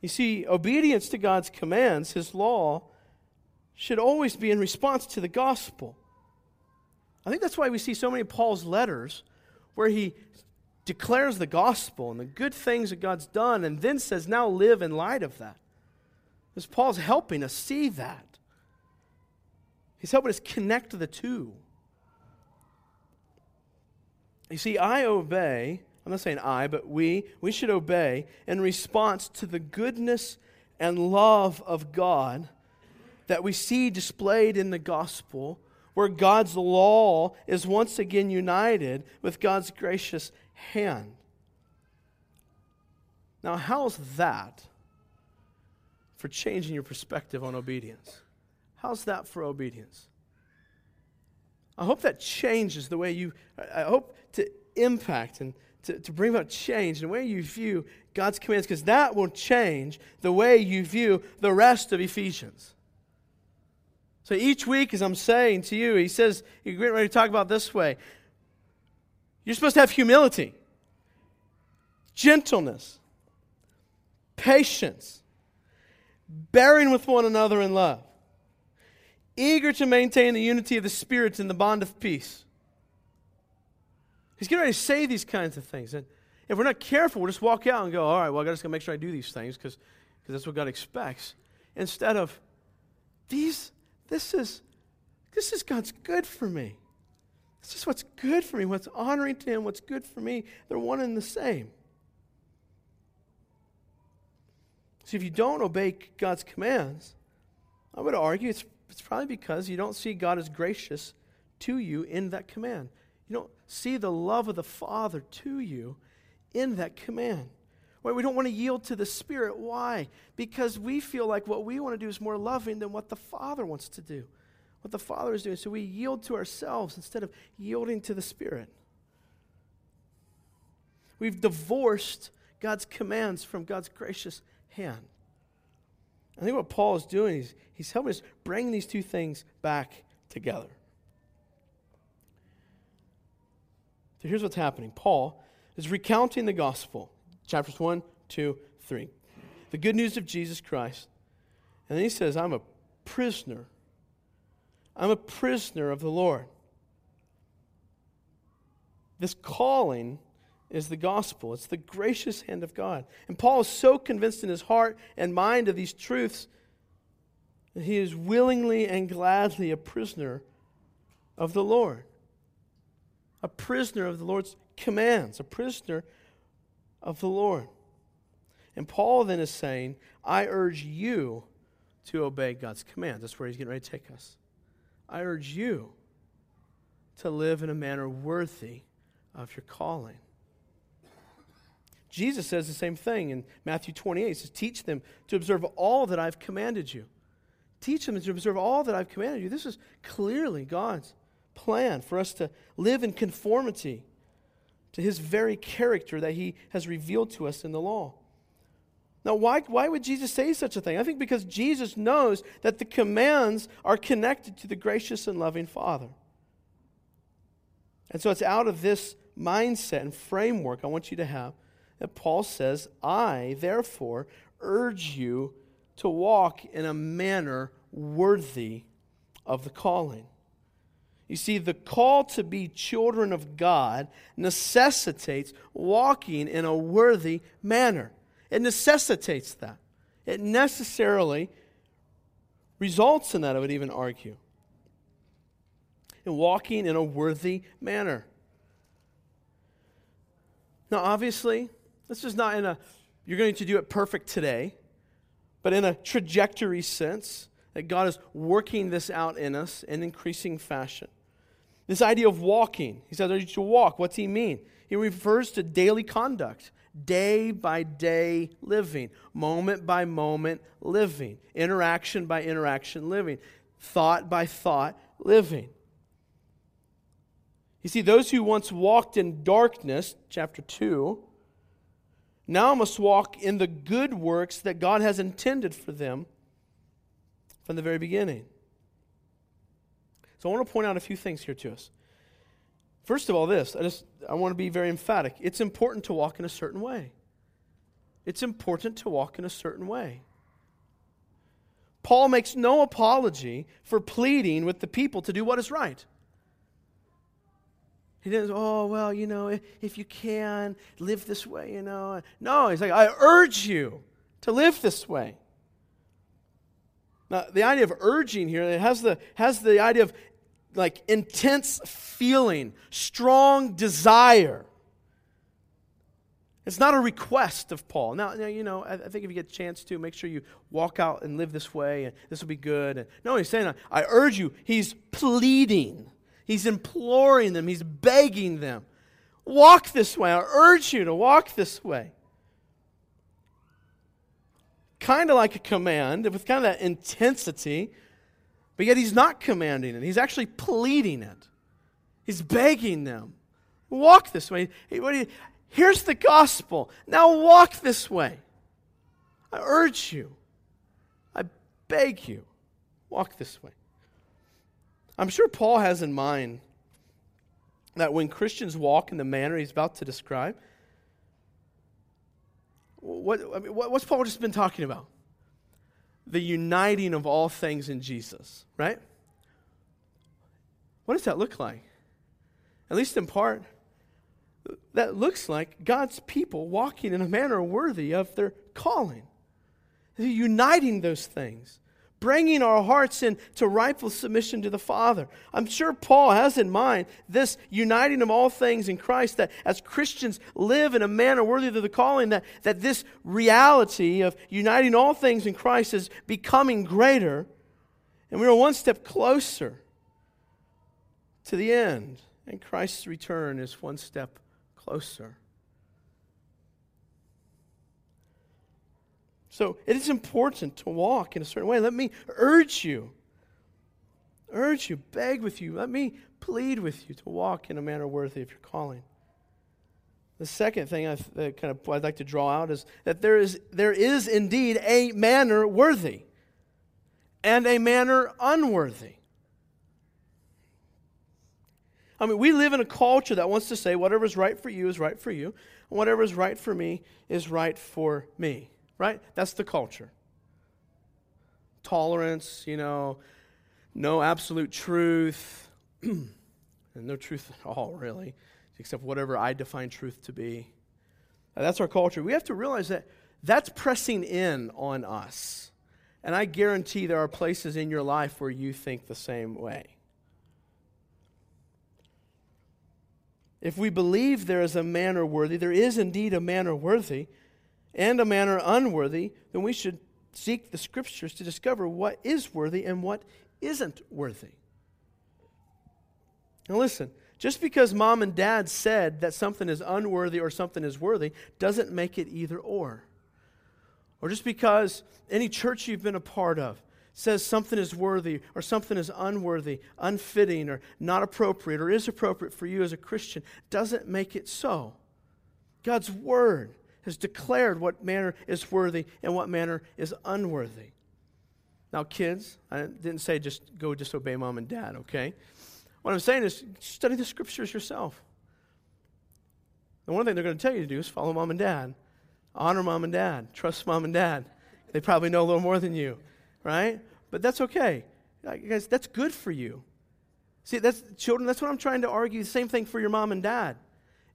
You see, obedience to God's commands, His law, should always be in response to the gospel. I think that's why we see so many of Paul's letters where he declares the gospel and the good things that God's done and then says, now live in light of that. Because Paul's helping us see that. He's helping us connect the two. You see, I obey, I'm not saying I, but we, we should obey in response to the goodness and love of God that we see displayed in the gospel, where God's law is once again united with God's gracious hand. Now, how's that for changing your perspective on obedience? How's that for obedience? I hope that changes the way you, I hope to impact and to, to bring about change in the way you view God's commands, because that will change the way you view the rest of Ephesians. So each week, as I'm saying to you, he says, you're getting ready to talk about this way. You're supposed to have humility, gentleness, patience, bearing with one another in love, eager to maintain the unity of the Spirit in the bond of peace. He's getting ready to say these kinds of things. And if we're not careful, we'll just walk out and go, all right, well, I just got to make sure I do these things because that's what God expects. Instead of, these, this is, this is God's good for me. This is what's good for me, what's honoring to Him, what's good for me. They're one and the same. So if you don't obey God's commands, I would argue it's, it's probably because you don't see God as gracious to you in that command. You don't see the love of the Father to you in that command. Why we don't want to yield to the Spirit. Why? Because we feel like what we want to do is more loving than what the Father wants to do, what the Father is doing. So we yield to ourselves instead of yielding to the Spirit. We've divorced God's commands from God's gracious hand. I think what Paul is doing is he's helping us bring these two things back together. So here's what's happening Paul is recounting the gospel, chapters 1, 2, 3. The good news of Jesus Christ. And then he says, I'm a prisoner. I'm a prisoner of the Lord. This calling is the gospel, it's the gracious hand of God. And Paul is so convinced in his heart and mind of these truths that he is willingly and gladly a prisoner of the Lord a prisoner of the Lord's commands, a prisoner of the Lord. And Paul then is saying, I urge you to obey God's commands. That's where he's getting ready to take us. I urge you to live in a manner worthy of your calling. Jesus says the same thing in Matthew 28. He says, Teach them to observe all that I've commanded you. Teach them to observe all that I've commanded you. This is clearly God's plan for us to live in conformity to his very character that he has revealed to us in the law. Now, why, why would Jesus say such a thing? I think because Jesus knows that the commands are connected to the gracious and loving Father. And so it's out of this mindset and framework I want you to have that Paul says, I, therefore, urge you to walk in a manner worthy of the calling. You see, the call to be children of God necessitates walking in a worthy manner. It necessitates that. It necessarily results in that, I would even argue. In walking in a worthy manner. Now, obviously, this is not in a, you're going to do it perfect today, but in a trajectory sense, that God is working this out in us in increasing fashion. This idea of walking. He says, to walk. What's he mean? He refers to daily conduct, day by day living, moment by moment living, interaction by interaction living, thought by thought living. You see, those who once walked in darkness, chapter 2, now must walk in the good works that God has intended for them from the very beginning. So I want to point out a few things here to us. First of all, this, I just I want to be very emphatic. It's important to walk in a certain way. It's important to walk in a certain way. Paul makes no apology for pleading with the people to do what is right. He didn't, oh, well, you know, if, if you can, live this way, you know. No, he's like, I urge you to live this way. Now, the idea of urging here, it has the, has the idea of like intense feeling, strong desire. It's not a request of Paul. Now, now you know, I, I, think if you get a chance to, make sure you walk out and live this way, and this will be good. And, no, he's saying, I urge you, he's pleading, he's imploring them, he's begging them. Walk this way. I urge you to walk this way. kind of like a command, with kind of that intensity, but yet he's not commanding it. He's actually pleading it. He's begging them, walk this way. Here's the gospel. Now walk this way. I urge you. I beg you. Walk this way. I'm sure Paul has in mind that when Christians walk in the manner he's about to describe, what, I mean, what's Paul just been talking about? The uniting of all things in Jesus, right? What does that look like? At least in part, that looks like God's people walking in a manner worthy of their calling. Uniting those things bringing our hearts into rightful submission to the Father. I'm sure Paul has in mind this uniting of all things in Christ, that as Christians live in a manner worthy of the calling, that, that this reality of uniting all things in Christ is becoming greater, and we're one step closer to the end, and Christ's return is one step closer. So it is important to walk in a certain way. Let me urge you, urge you, beg with you, let me plead with you to walk in a manner worthy of your calling. The second thing I kind of I'd like to draw out is that there is, there is indeed a manner worthy and a manner unworthy. I mean, we live in a culture that wants to say whatever is right for you is right for you, and whatever is right for me is right for me right? That's the culture. Tolerance, you know, no absolute truth, and no truth at all, really, except whatever I define truth to be. That's our culture. We have to realize that that's pressing in on us. And I guarantee there are places in your life where you think the same way. If we believe there is a manner worthy, there is indeed a manner worthy, and a manner unworthy, then we should seek the scriptures to discover what is worthy and what isn't worthy. Now, listen, just because mom and dad said that something is unworthy or something is worthy doesn't make it either or. Or just because any church you've been a part of says something is worthy or something is unworthy, unfitting, or not appropriate, or is appropriate for you as a Christian doesn't make it so. God's Word has declared what manner is worthy and what manner is unworthy. Now, kids, I didn't say just go disobey mom and dad, okay? What I'm saying is study the scriptures yourself. The one thing they're going to tell you to do is follow mom and dad, honor mom and dad, trust mom and dad. They probably know a little more than you, right? But that's okay. Uh, guys, that's good for you. See, that's children, that's what I'm trying to argue. The same thing for your mom and dad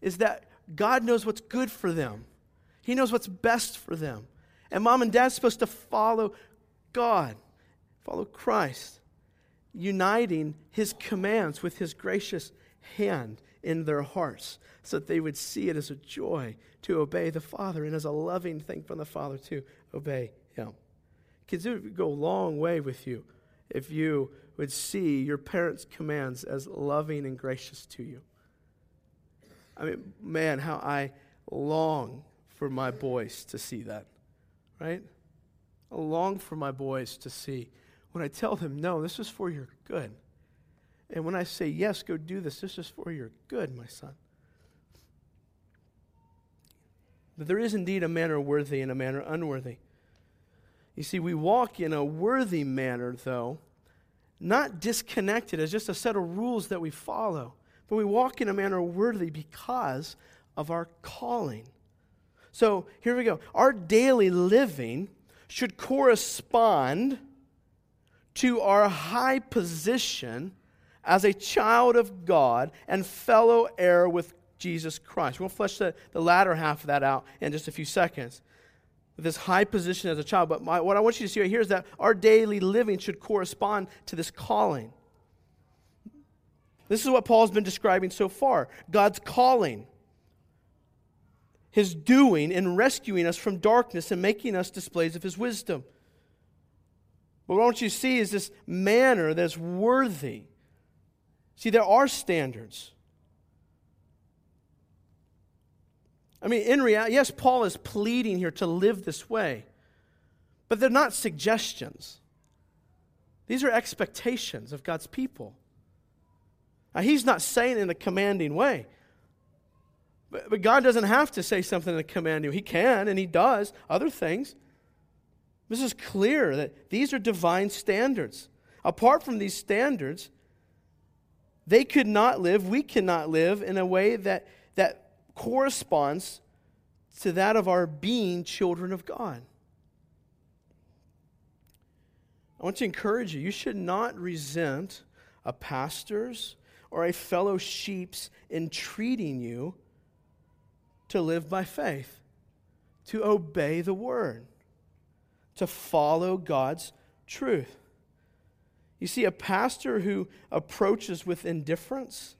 is that God knows what's good for them. He knows what's best for them. And mom and dad's supposed to follow God, follow Christ, uniting his commands with his gracious hand in their hearts so that they would see it as a joy to obey the Father and as a loving thing from the Father to obey him. Kids, it would go a long way with you if you would see your parents' commands as loving and gracious to you. I mean, man, how I long for my boys to see that, right? I long for my boys to see when I tell them, no, this is for your good. And when I say, yes, go do this, this is for your good, my son. But there is indeed a manner worthy and a manner unworthy. You see, we walk in a worthy manner, though, not disconnected as just a set of rules that we follow, but we walk in a manner worthy because of our calling. So here we go. Our daily living should correspond to our high position as a child of God and fellow heir with Jesus Christ. We'll flesh the, the latter half of that out in just a few seconds. This high position as a child. But my, what I want you to see right here is that our daily living should correspond to this calling. This is what Paul's been describing so far God's calling his doing in rescuing us from darkness and making us displays of his wisdom. But what I want you to see is this manner that's worthy. See, there are standards. I mean, in reality, yes, Paul is pleading here to live this way. But they're not suggestions. These are expectations of God's people. Now, he's not saying in a commanding way. But, but God doesn't have to say something to command you. He can, and he does other things. This is clear that these are divine standards. Apart from these standards, they could not live, we cannot live in a way that, that corresponds to that of our being children of God. I want to encourage you you should not resent a pastor's or a fellow sheep's entreating you to live by faith, to obey the word, to follow God's truth. You see, a pastor who approaches with indifference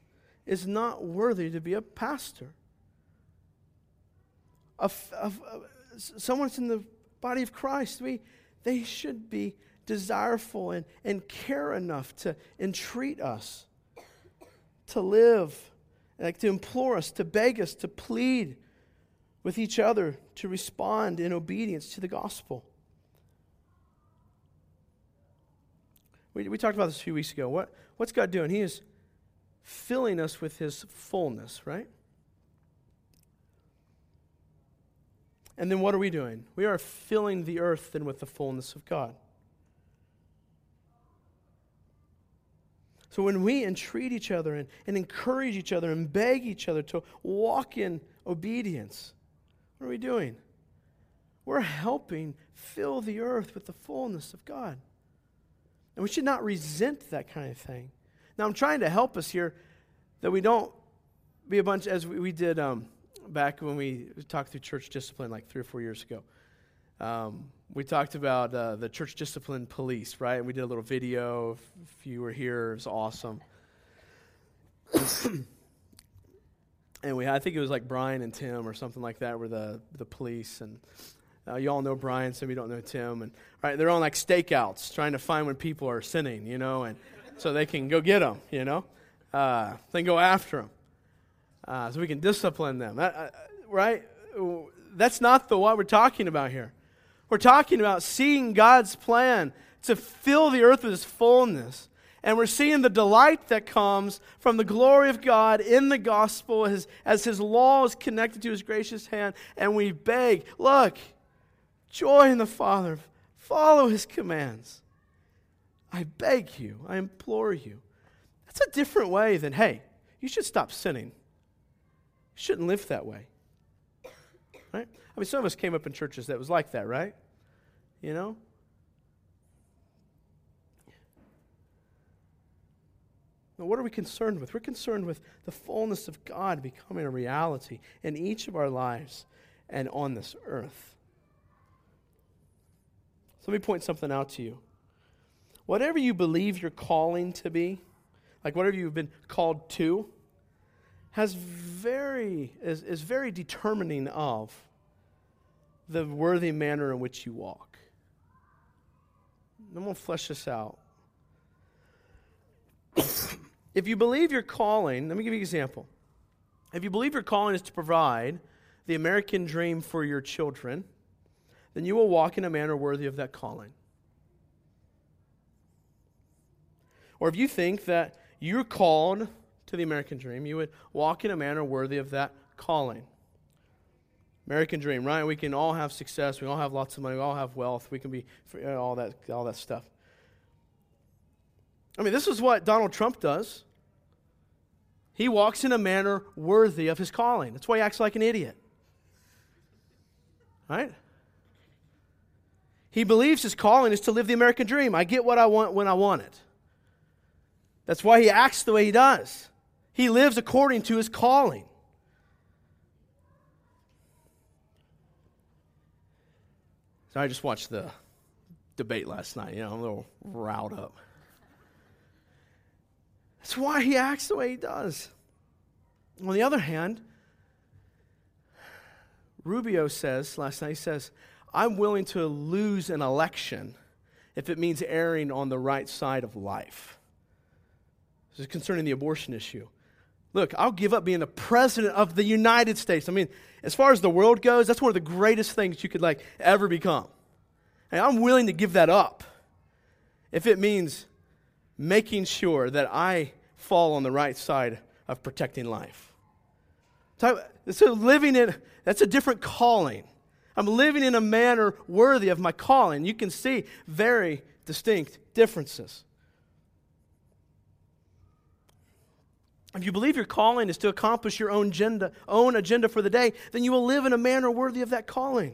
is not worthy to be a pastor. A, a, a, someone's in the body of Christ, we, they should be desireful and, and care enough to entreat us, to live, like to implore us, to beg us, to plead with each other, to respond in obedience to the gospel. We, we talked about this a few weeks ago. What, what's God doing? He is filling us with His fullness, right? And then what are we doing? We are filling the earth then with the fullness of God. So when we entreat each other and, and encourage each other and beg each other to walk in obedience, what are we doing? We're helping fill the earth with the fullness of God. And we should not resent that kind of thing. Now, I'm trying to help us here that we don't be a bunch, as we, we did um, back when we talked through church discipline like three or four years ago. Um, we talked about uh, the church discipline police, right? And We did a little video. If you were here, it was awesome. and we, I think it was like Brian and Tim or something like that, were the the police, and uh, you all know Brian, some of you don't know Tim, and right, they're on like stakeouts, trying to find when people are sinning, you know, and so they can go get them, you know, uh, they can go after them, uh, so we can discipline them, uh, right? That's not the what we're talking about here. We're talking about seeing God's plan to fill the earth with His fullness. And we're seeing the delight that comes from the glory of God in the gospel as, as His law is connected to His gracious hand. And we beg, look, joy in the Father, follow His commands. I beg you, I implore you. That's a different way than, hey, you should stop sinning. You shouldn't live that way. Right? I mean, some of us came up in churches that was like that, right? You know? Now, what are we concerned with? We're concerned with the fullness of God becoming a reality in each of our lives and on this earth. So let me point something out to you. Whatever you believe your calling to be, like whatever you've been called to, has very is, is very determining of the worthy manner in which you walk. I'm going to flesh this out. if you believe your calling, let me give you an example. If you believe your calling is to provide the American dream for your children, then you will walk in a manner worthy of that calling. Or if you think that you're called to the American dream, you would walk in a manner worthy of that calling. American dream, right? We can all have success. We all have lots of money. We all have wealth. We can be uh, all that, all that stuff. I mean, this is what Donald Trump does. He walks in a manner worthy of his calling. That's why he acts like an idiot. Right? He believes his calling is to live the American dream. I get what I want when I want it. That's why he acts the way he does. He lives according to his calling. So I just watched the debate last night. You know, I'm a little riled up. That's why he acts the way he does. On the other hand, Rubio says last night, he says, I'm willing to lose an election if it means erring on the right side of life. This is concerning the abortion issue. Look, I'll give up being the president of the United States. I mean, as far as the world goes, that's one of the greatest things you could like ever become. And I'm willing to give that up if it means making sure that I fall on the right side of protecting life. So, so living in, that's a different calling. I'm living in a manner worthy of my calling. You can see very distinct differences. If you believe your calling is to accomplish your own agenda, own agenda for the day, then you will live in a manner worthy of that calling.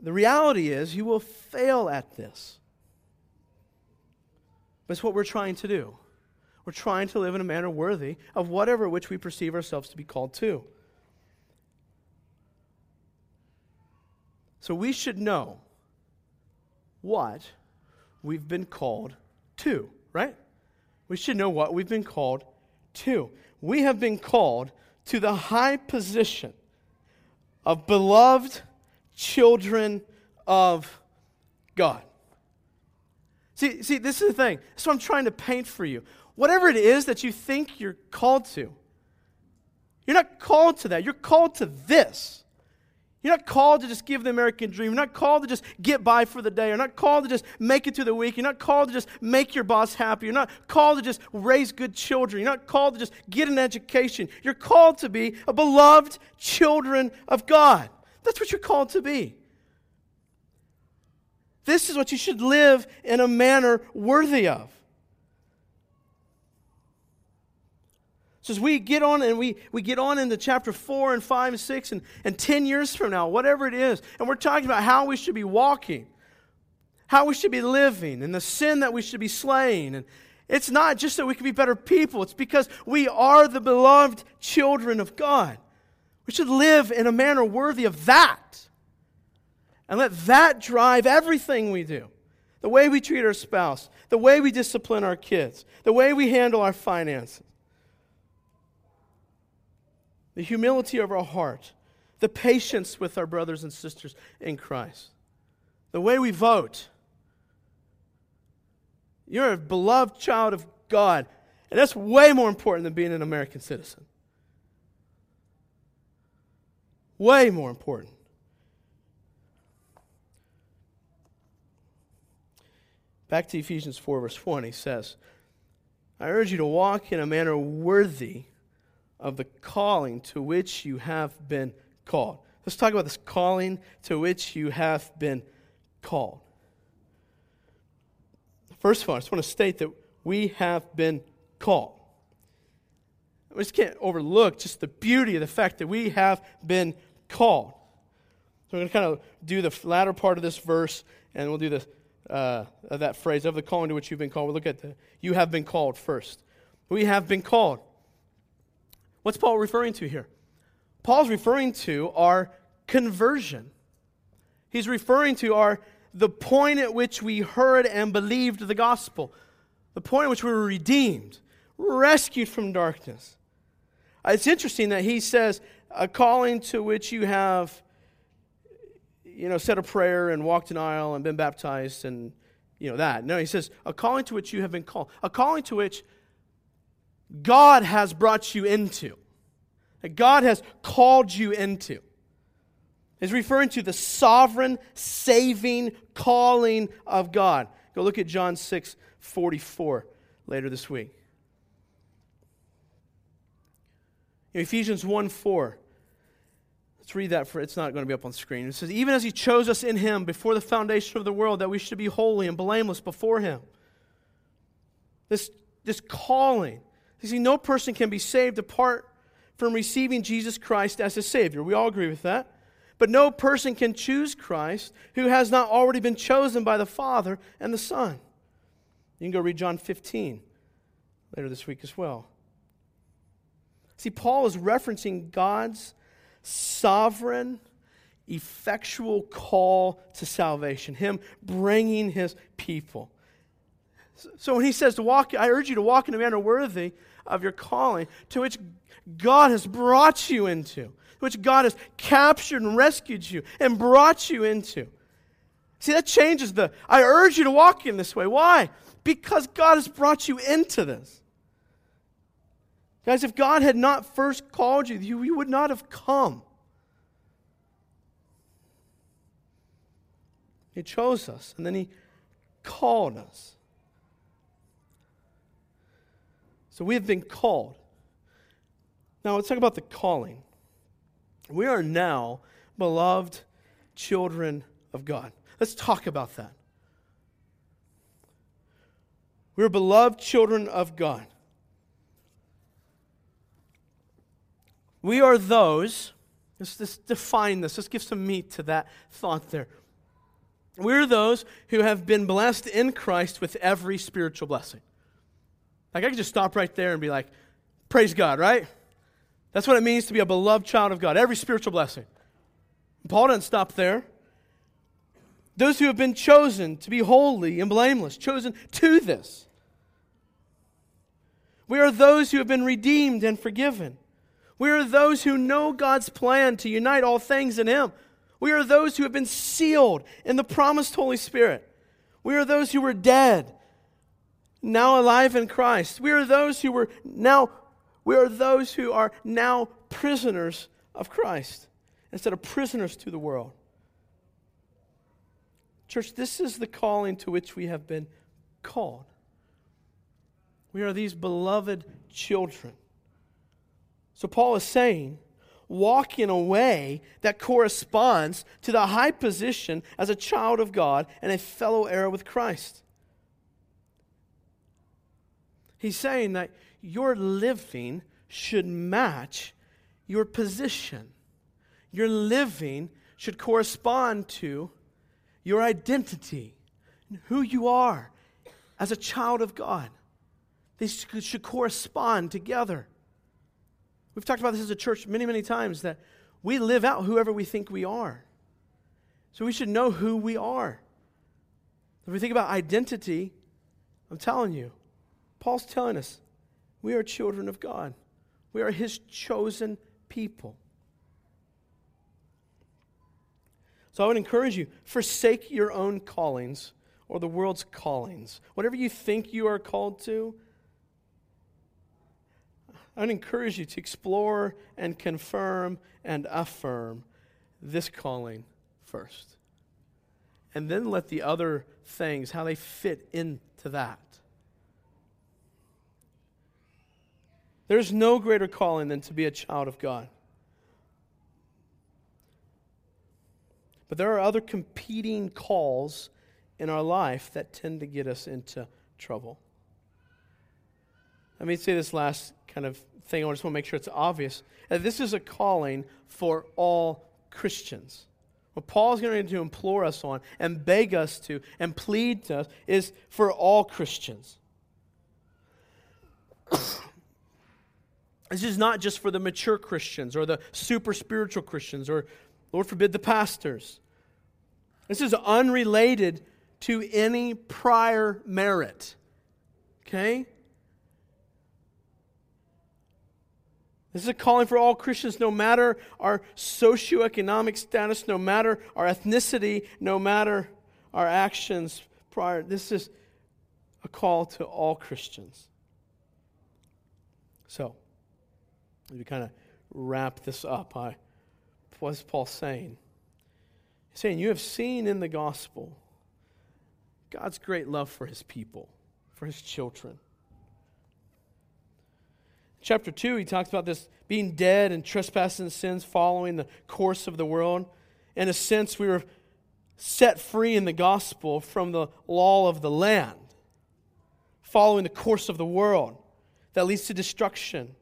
The reality is, you will fail at this. But it's what we're trying to do. We're trying to live in a manner worthy of whatever which we perceive ourselves to be called to. So we should know what we've been called to, right? We should know what we've been called to. We have been called to the high position of beloved children of God. See, see, this is the thing. That's what I'm trying to paint for you. Whatever it is that you think you're called to, you're not called to that. You're called to this. You're not called to just give the American dream. You're not called to just get by for the day. You're not called to just make it through the week. You're not called to just make your boss happy. You're not called to just raise good children. You're not called to just get an education. You're called to be a beloved children of God. That's what you're called to be. This is what you should live in a manner worthy of. So as we get on and we, we get on into chapter 4 and 5 and 6 and, and 10 years from now, whatever it is, and we're talking about how we should be walking, how we should be living, and the sin that we should be slaying. And it's not just that we can be better people, it's because we are the beloved children of God. We should live in a manner worthy of that. And let that drive everything we do. The way we treat our spouse, the way we discipline our kids, the way we handle our finances the humility of our heart, the patience with our brothers and sisters in Christ, the way we vote. You're a beloved child of God, and that's way more important than being an American citizen. Way more important. Back to Ephesians 4, verse 1, he says, I urge you to walk in a manner worthy of the calling to which you have been called. Let's talk about this calling to which you have been called. First of all, I just want to state that we have been called. We just can't overlook just the beauty of the fact that we have been called. So we're going to kind of do the latter part of this verse, and we'll do the, uh, that phrase of the calling to which you've been called. We'll look at the you have been called first. We have been called. What's Paul referring to here? Paul's referring to our conversion. He's referring to our the point at which we heard and believed the gospel, the point at which we were redeemed, rescued from darkness. It's interesting that he says, a calling to which you have, you know, said a prayer and walked an aisle and been baptized and, you know, that. No, he says, a calling to which you have been called, a calling to which God has brought you into, that God has called you into. Is referring to the sovereign, saving calling of God. Go look at John 6 44 later this week. Ephesians 1 4. Let's read that for it's not going to be up on screen. It says, Even as he chose us in him before the foundation of the world, that we should be holy and blameless before him. This, this calling you see, no person can be saved apart from receiving Jesus Christ as a Savior. We all agree with that. But no person can choose Christ who has not already been chosen by the Father and the Son. You can go read John 15 later this week as well. See, Paul is referencing God's sovereign, effectual call to salvation, Him bringing His people. So when he says to walk, I urge you to walk in a manner worthy of your calling, to which God has brought you into, which God has captured and rescued you and brought you into. See, that changes the, I urge you to walk in this way. Why? Because God has brought you into this. Guys, if God had not first called you, you, you would not have come. He chose us, and then He called us. So we have been called. Now let's talk about the calling. We are now beloved children of God. Let's talk about that. We're beloved children of God. We are those, let's, let's define this, let's give some meat to that thought there. We're those who have been blessed in Christ with every spiritual blessing. Like, I could just stop right there and be like, praise God, right? That's what it means to be a beloved child of God, every spiritual blessing. Paul doesn't stop there. Those who have been chosen to be holy and blameless, chosen to this. We are those who have been redeemed and forgiven. We are those who know God's plan to unite all things in Him. We are those who have been sealed in the promised Holy Spirit. We are those who were dead now alive in Christ. We are those who were now we are those who are now prisoners of Christ instead of prisoners to the world. Church, this is the calling to which we have been called. We are these beloved children. So Paul is saying, walk in a way that corresponds to the high position as a child of God and a fellow heir with Christ. He's saying that your living should match your position. Your living should correspond to your identity, and who you are as a child of God. They should correspond together. We've talked about this as a church many, many times that we live out whoever we think we are. So we should know who we are. If we think about identity, I'm telling you, Paul's telling us we are children of God, we are his chosen people. So I would encourage you forsake your own callings or the world's callings. Whatever you think you are called to, I would encourage you to explore and confirm and affirm this calling first. And then let the other things, how they fit into that. There's no greater calling than to be a child of God. But there are other competing calls in our life that tend to get us into trouble. Let me say this last kind of thing. I just want to make sure it's obvious. That this is a calling for all Christians. What Paul is going to implore us on and beg us to and plead to us is for all Christians. This is not just for the mature Christians or the super spiritual Christians or, Lord forbid, the pastors. This is unrelated to any prior merit. Okay? This is a calling for all Christians, no matter our socioeconomic status, no matter our ethnicity, no matter our actions prior. This is a call to all Christians. So, we kind of wrap this up, I, what's Paul saying? He's saying, You have seen in the gospel God's great love for his people, for his children. Chapter 2, he talks about this being dead and trespassing sins, following the course of the world. In a sense, we were set free in the gospel from the law of the land, following the course of the world that leads to destruction.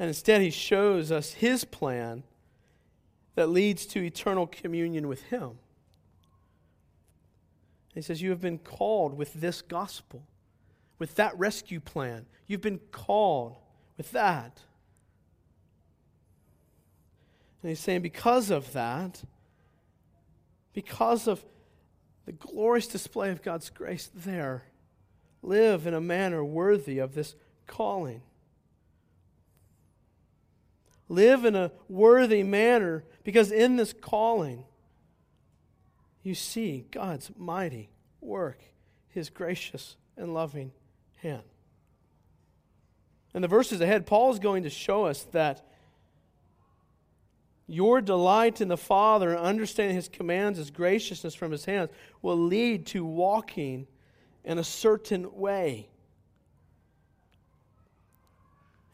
And instead, he shows us his plan that leads to eternal communion with him. He says, You have been called with this gospel, with that rescue plan. You've been called with that. And he's saying, because of that, because of the glorious display of God's grace there, live in a manner worthy of this calling. Live in a worthy manner because in this calling, you see God's mighty work, his gracious and loving hand. In the verses ahead, Paul is going to show us that Your delight in the Father and understanding his commands, his graciousness from his hands, will lead to walking in a certain way.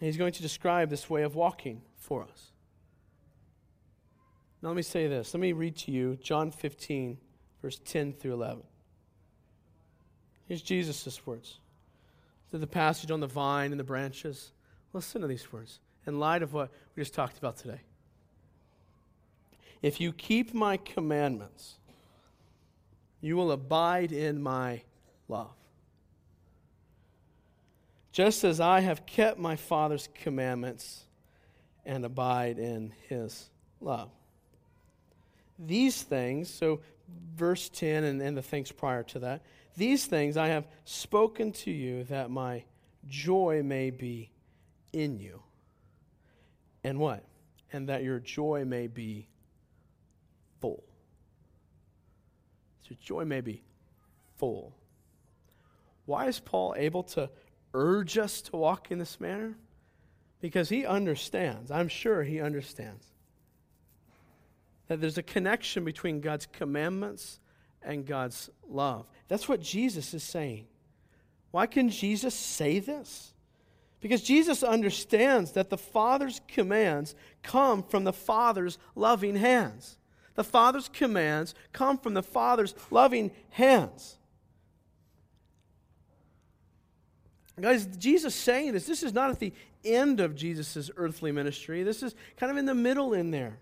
And he's going to describe this way of walking for us. Now, let me say this. Let me read to you John 15, verse 10 through 11. Here's Jesus' words. To the passage on the vine and the branches. Listen to these words in light of what we just talked about today. If you keep my commandments, you will abide in my love. Just as I have kept my Father's commandments and abide in his love. These things, so verse 10 and, and the things prior to that, these things I have spoken to you that my joy may be in you. And what? And that your joy may be full. So joy may be full. Why is Paul able to urge us to walk in this manner? Because he understands, I'm sure he understands, that there's a connection between God's commandments and God's love. That's what Jesus is saying. Why can Jesus say this? Because Jesus understands that the Father's commands come from the Father's loving hands. The Father's commands come from the Father's loving hands. Guys, Jesus saying this, this is not at the end of Jesus' earthly ministry. This is kind of in the middle in there.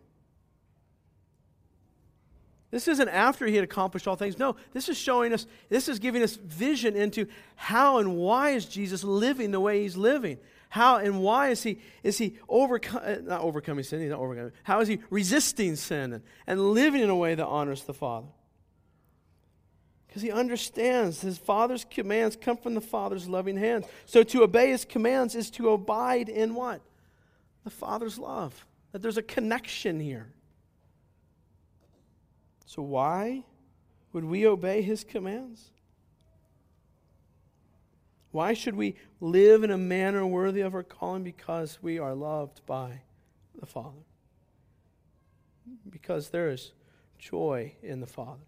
This isn't after he had accomplished all things. No, this is showing us, this is giving us vision into how and why is Jesus living the way he's living. How and why is he is he overcome uh, not overcoming sin, he's not overcoming. How is he resisting sin and, and living in a way that honors the Father? Because he understands his Father's commands come from the Father's loving hands. So to obey his commands is to abide in what? The Father's love. That there's a connection here. So, why would we obey his commands? Why should we live in a manner worthy of our calling? Because we are loved by the Father. Because there is joy in the Father.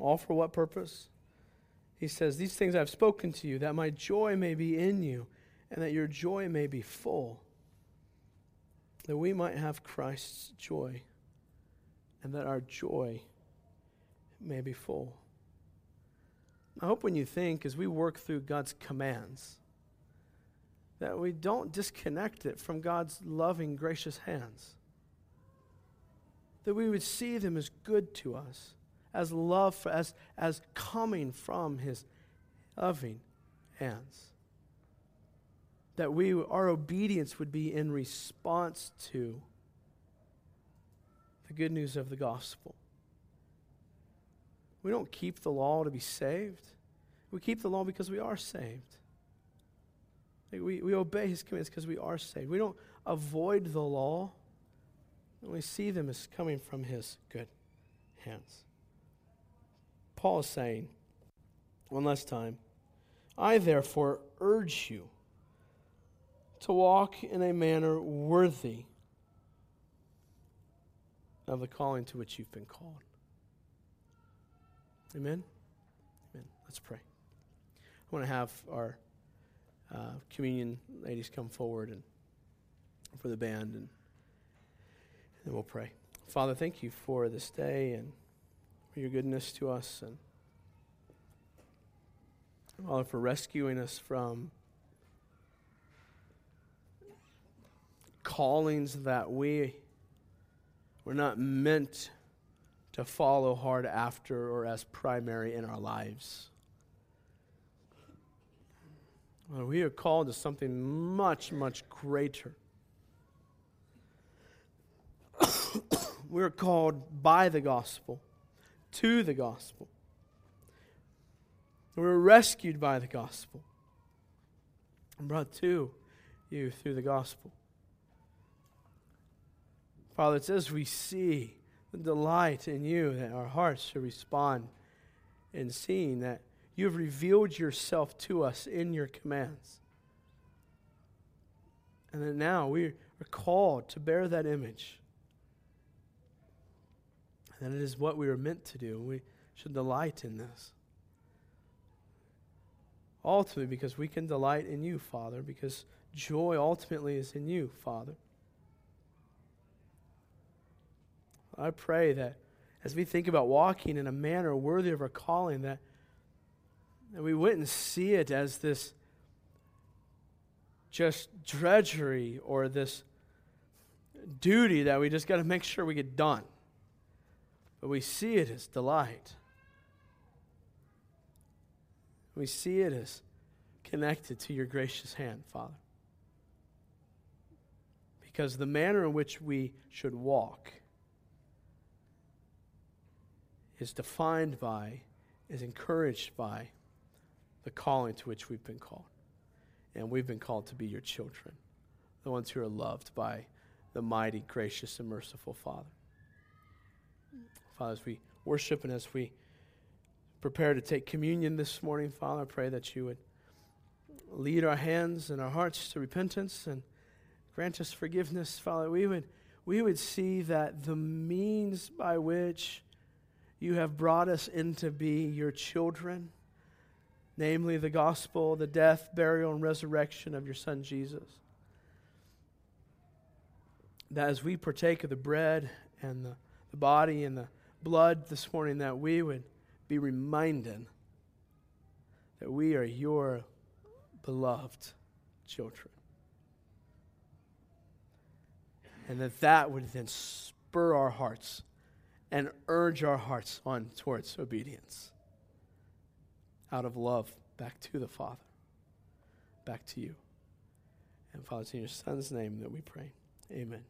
All for what purpose? He says, These things I've spoken to you, that my joy may be in you, and that your joy may be full, that we might have Christ's joy and that our joy may be full. I hope when you think, as we work through God's commands, that we don't disconnect it from God's loving, gracious hands. That we would see them as good to us, as love, for, as, as coming from His loving hands. That we, our obedience would be in response to the good news of the gospel. We don't keep the law to be saved. We keep the law because we are saved. We, we obey his commands because we are saved. We don't avoid the law. We see them as coming from his good hands. Paul is saying, one last time, I therefore urge you to walk in a manner worthy of the calling to which you've been called. Amen? Amen. Let's pray. I want to have our uh, communion ladies come forward and for the band, and, and we'll pray. Father, thank you for this day and for your goodness to us, and Father, for rescuing us from callings that we we're not meant to follow hard after or as primary in our lives. We are called to something much, much greater. We're called by the gospel, to the gospel. We were rescued by the gospel and brought to you through the gospel. Father, it's as we see the delight in you that our hearts should respond in seeing that you have revealed yourself to us in your commands. And that now We're called to bear that image. And it is what we were meant to do. We should delight in this. Ultimately, because we can delight in you, Father, because joy ultimately is in you, Father. I pray that as we think about walking in a manner worthy of our calling, that, that we wouldn't see it as this just drudgery or this duty that we just got to make sure we get done. But we see it as delight. We see it as connected to your gracious hand, Father. Because the manner in which we should walk is defined by, is encouraged by the calling to which we've been called. And we've been called to be your children, the ones who are loved by the mighty, gracious, and merciful Father. Father, as we worship and as we prepare to take communion this morning, Father, I pray that you would lead our hands and our hearts to repentance and grant us forgiveness, Father. We would, we would see that the means by which you have brought us into be your children, namely the gospel, the death, burial, and resurrection of your Son Jesus. That as we partake of the bread and the, the body and the blood this morning, that we would be reminded that we are your beloved children. And that that would then spur our hearts and urge our hearts on towards obedience out of love back to the Father, back to you. And Father, in your Son's name that we pray. Amen.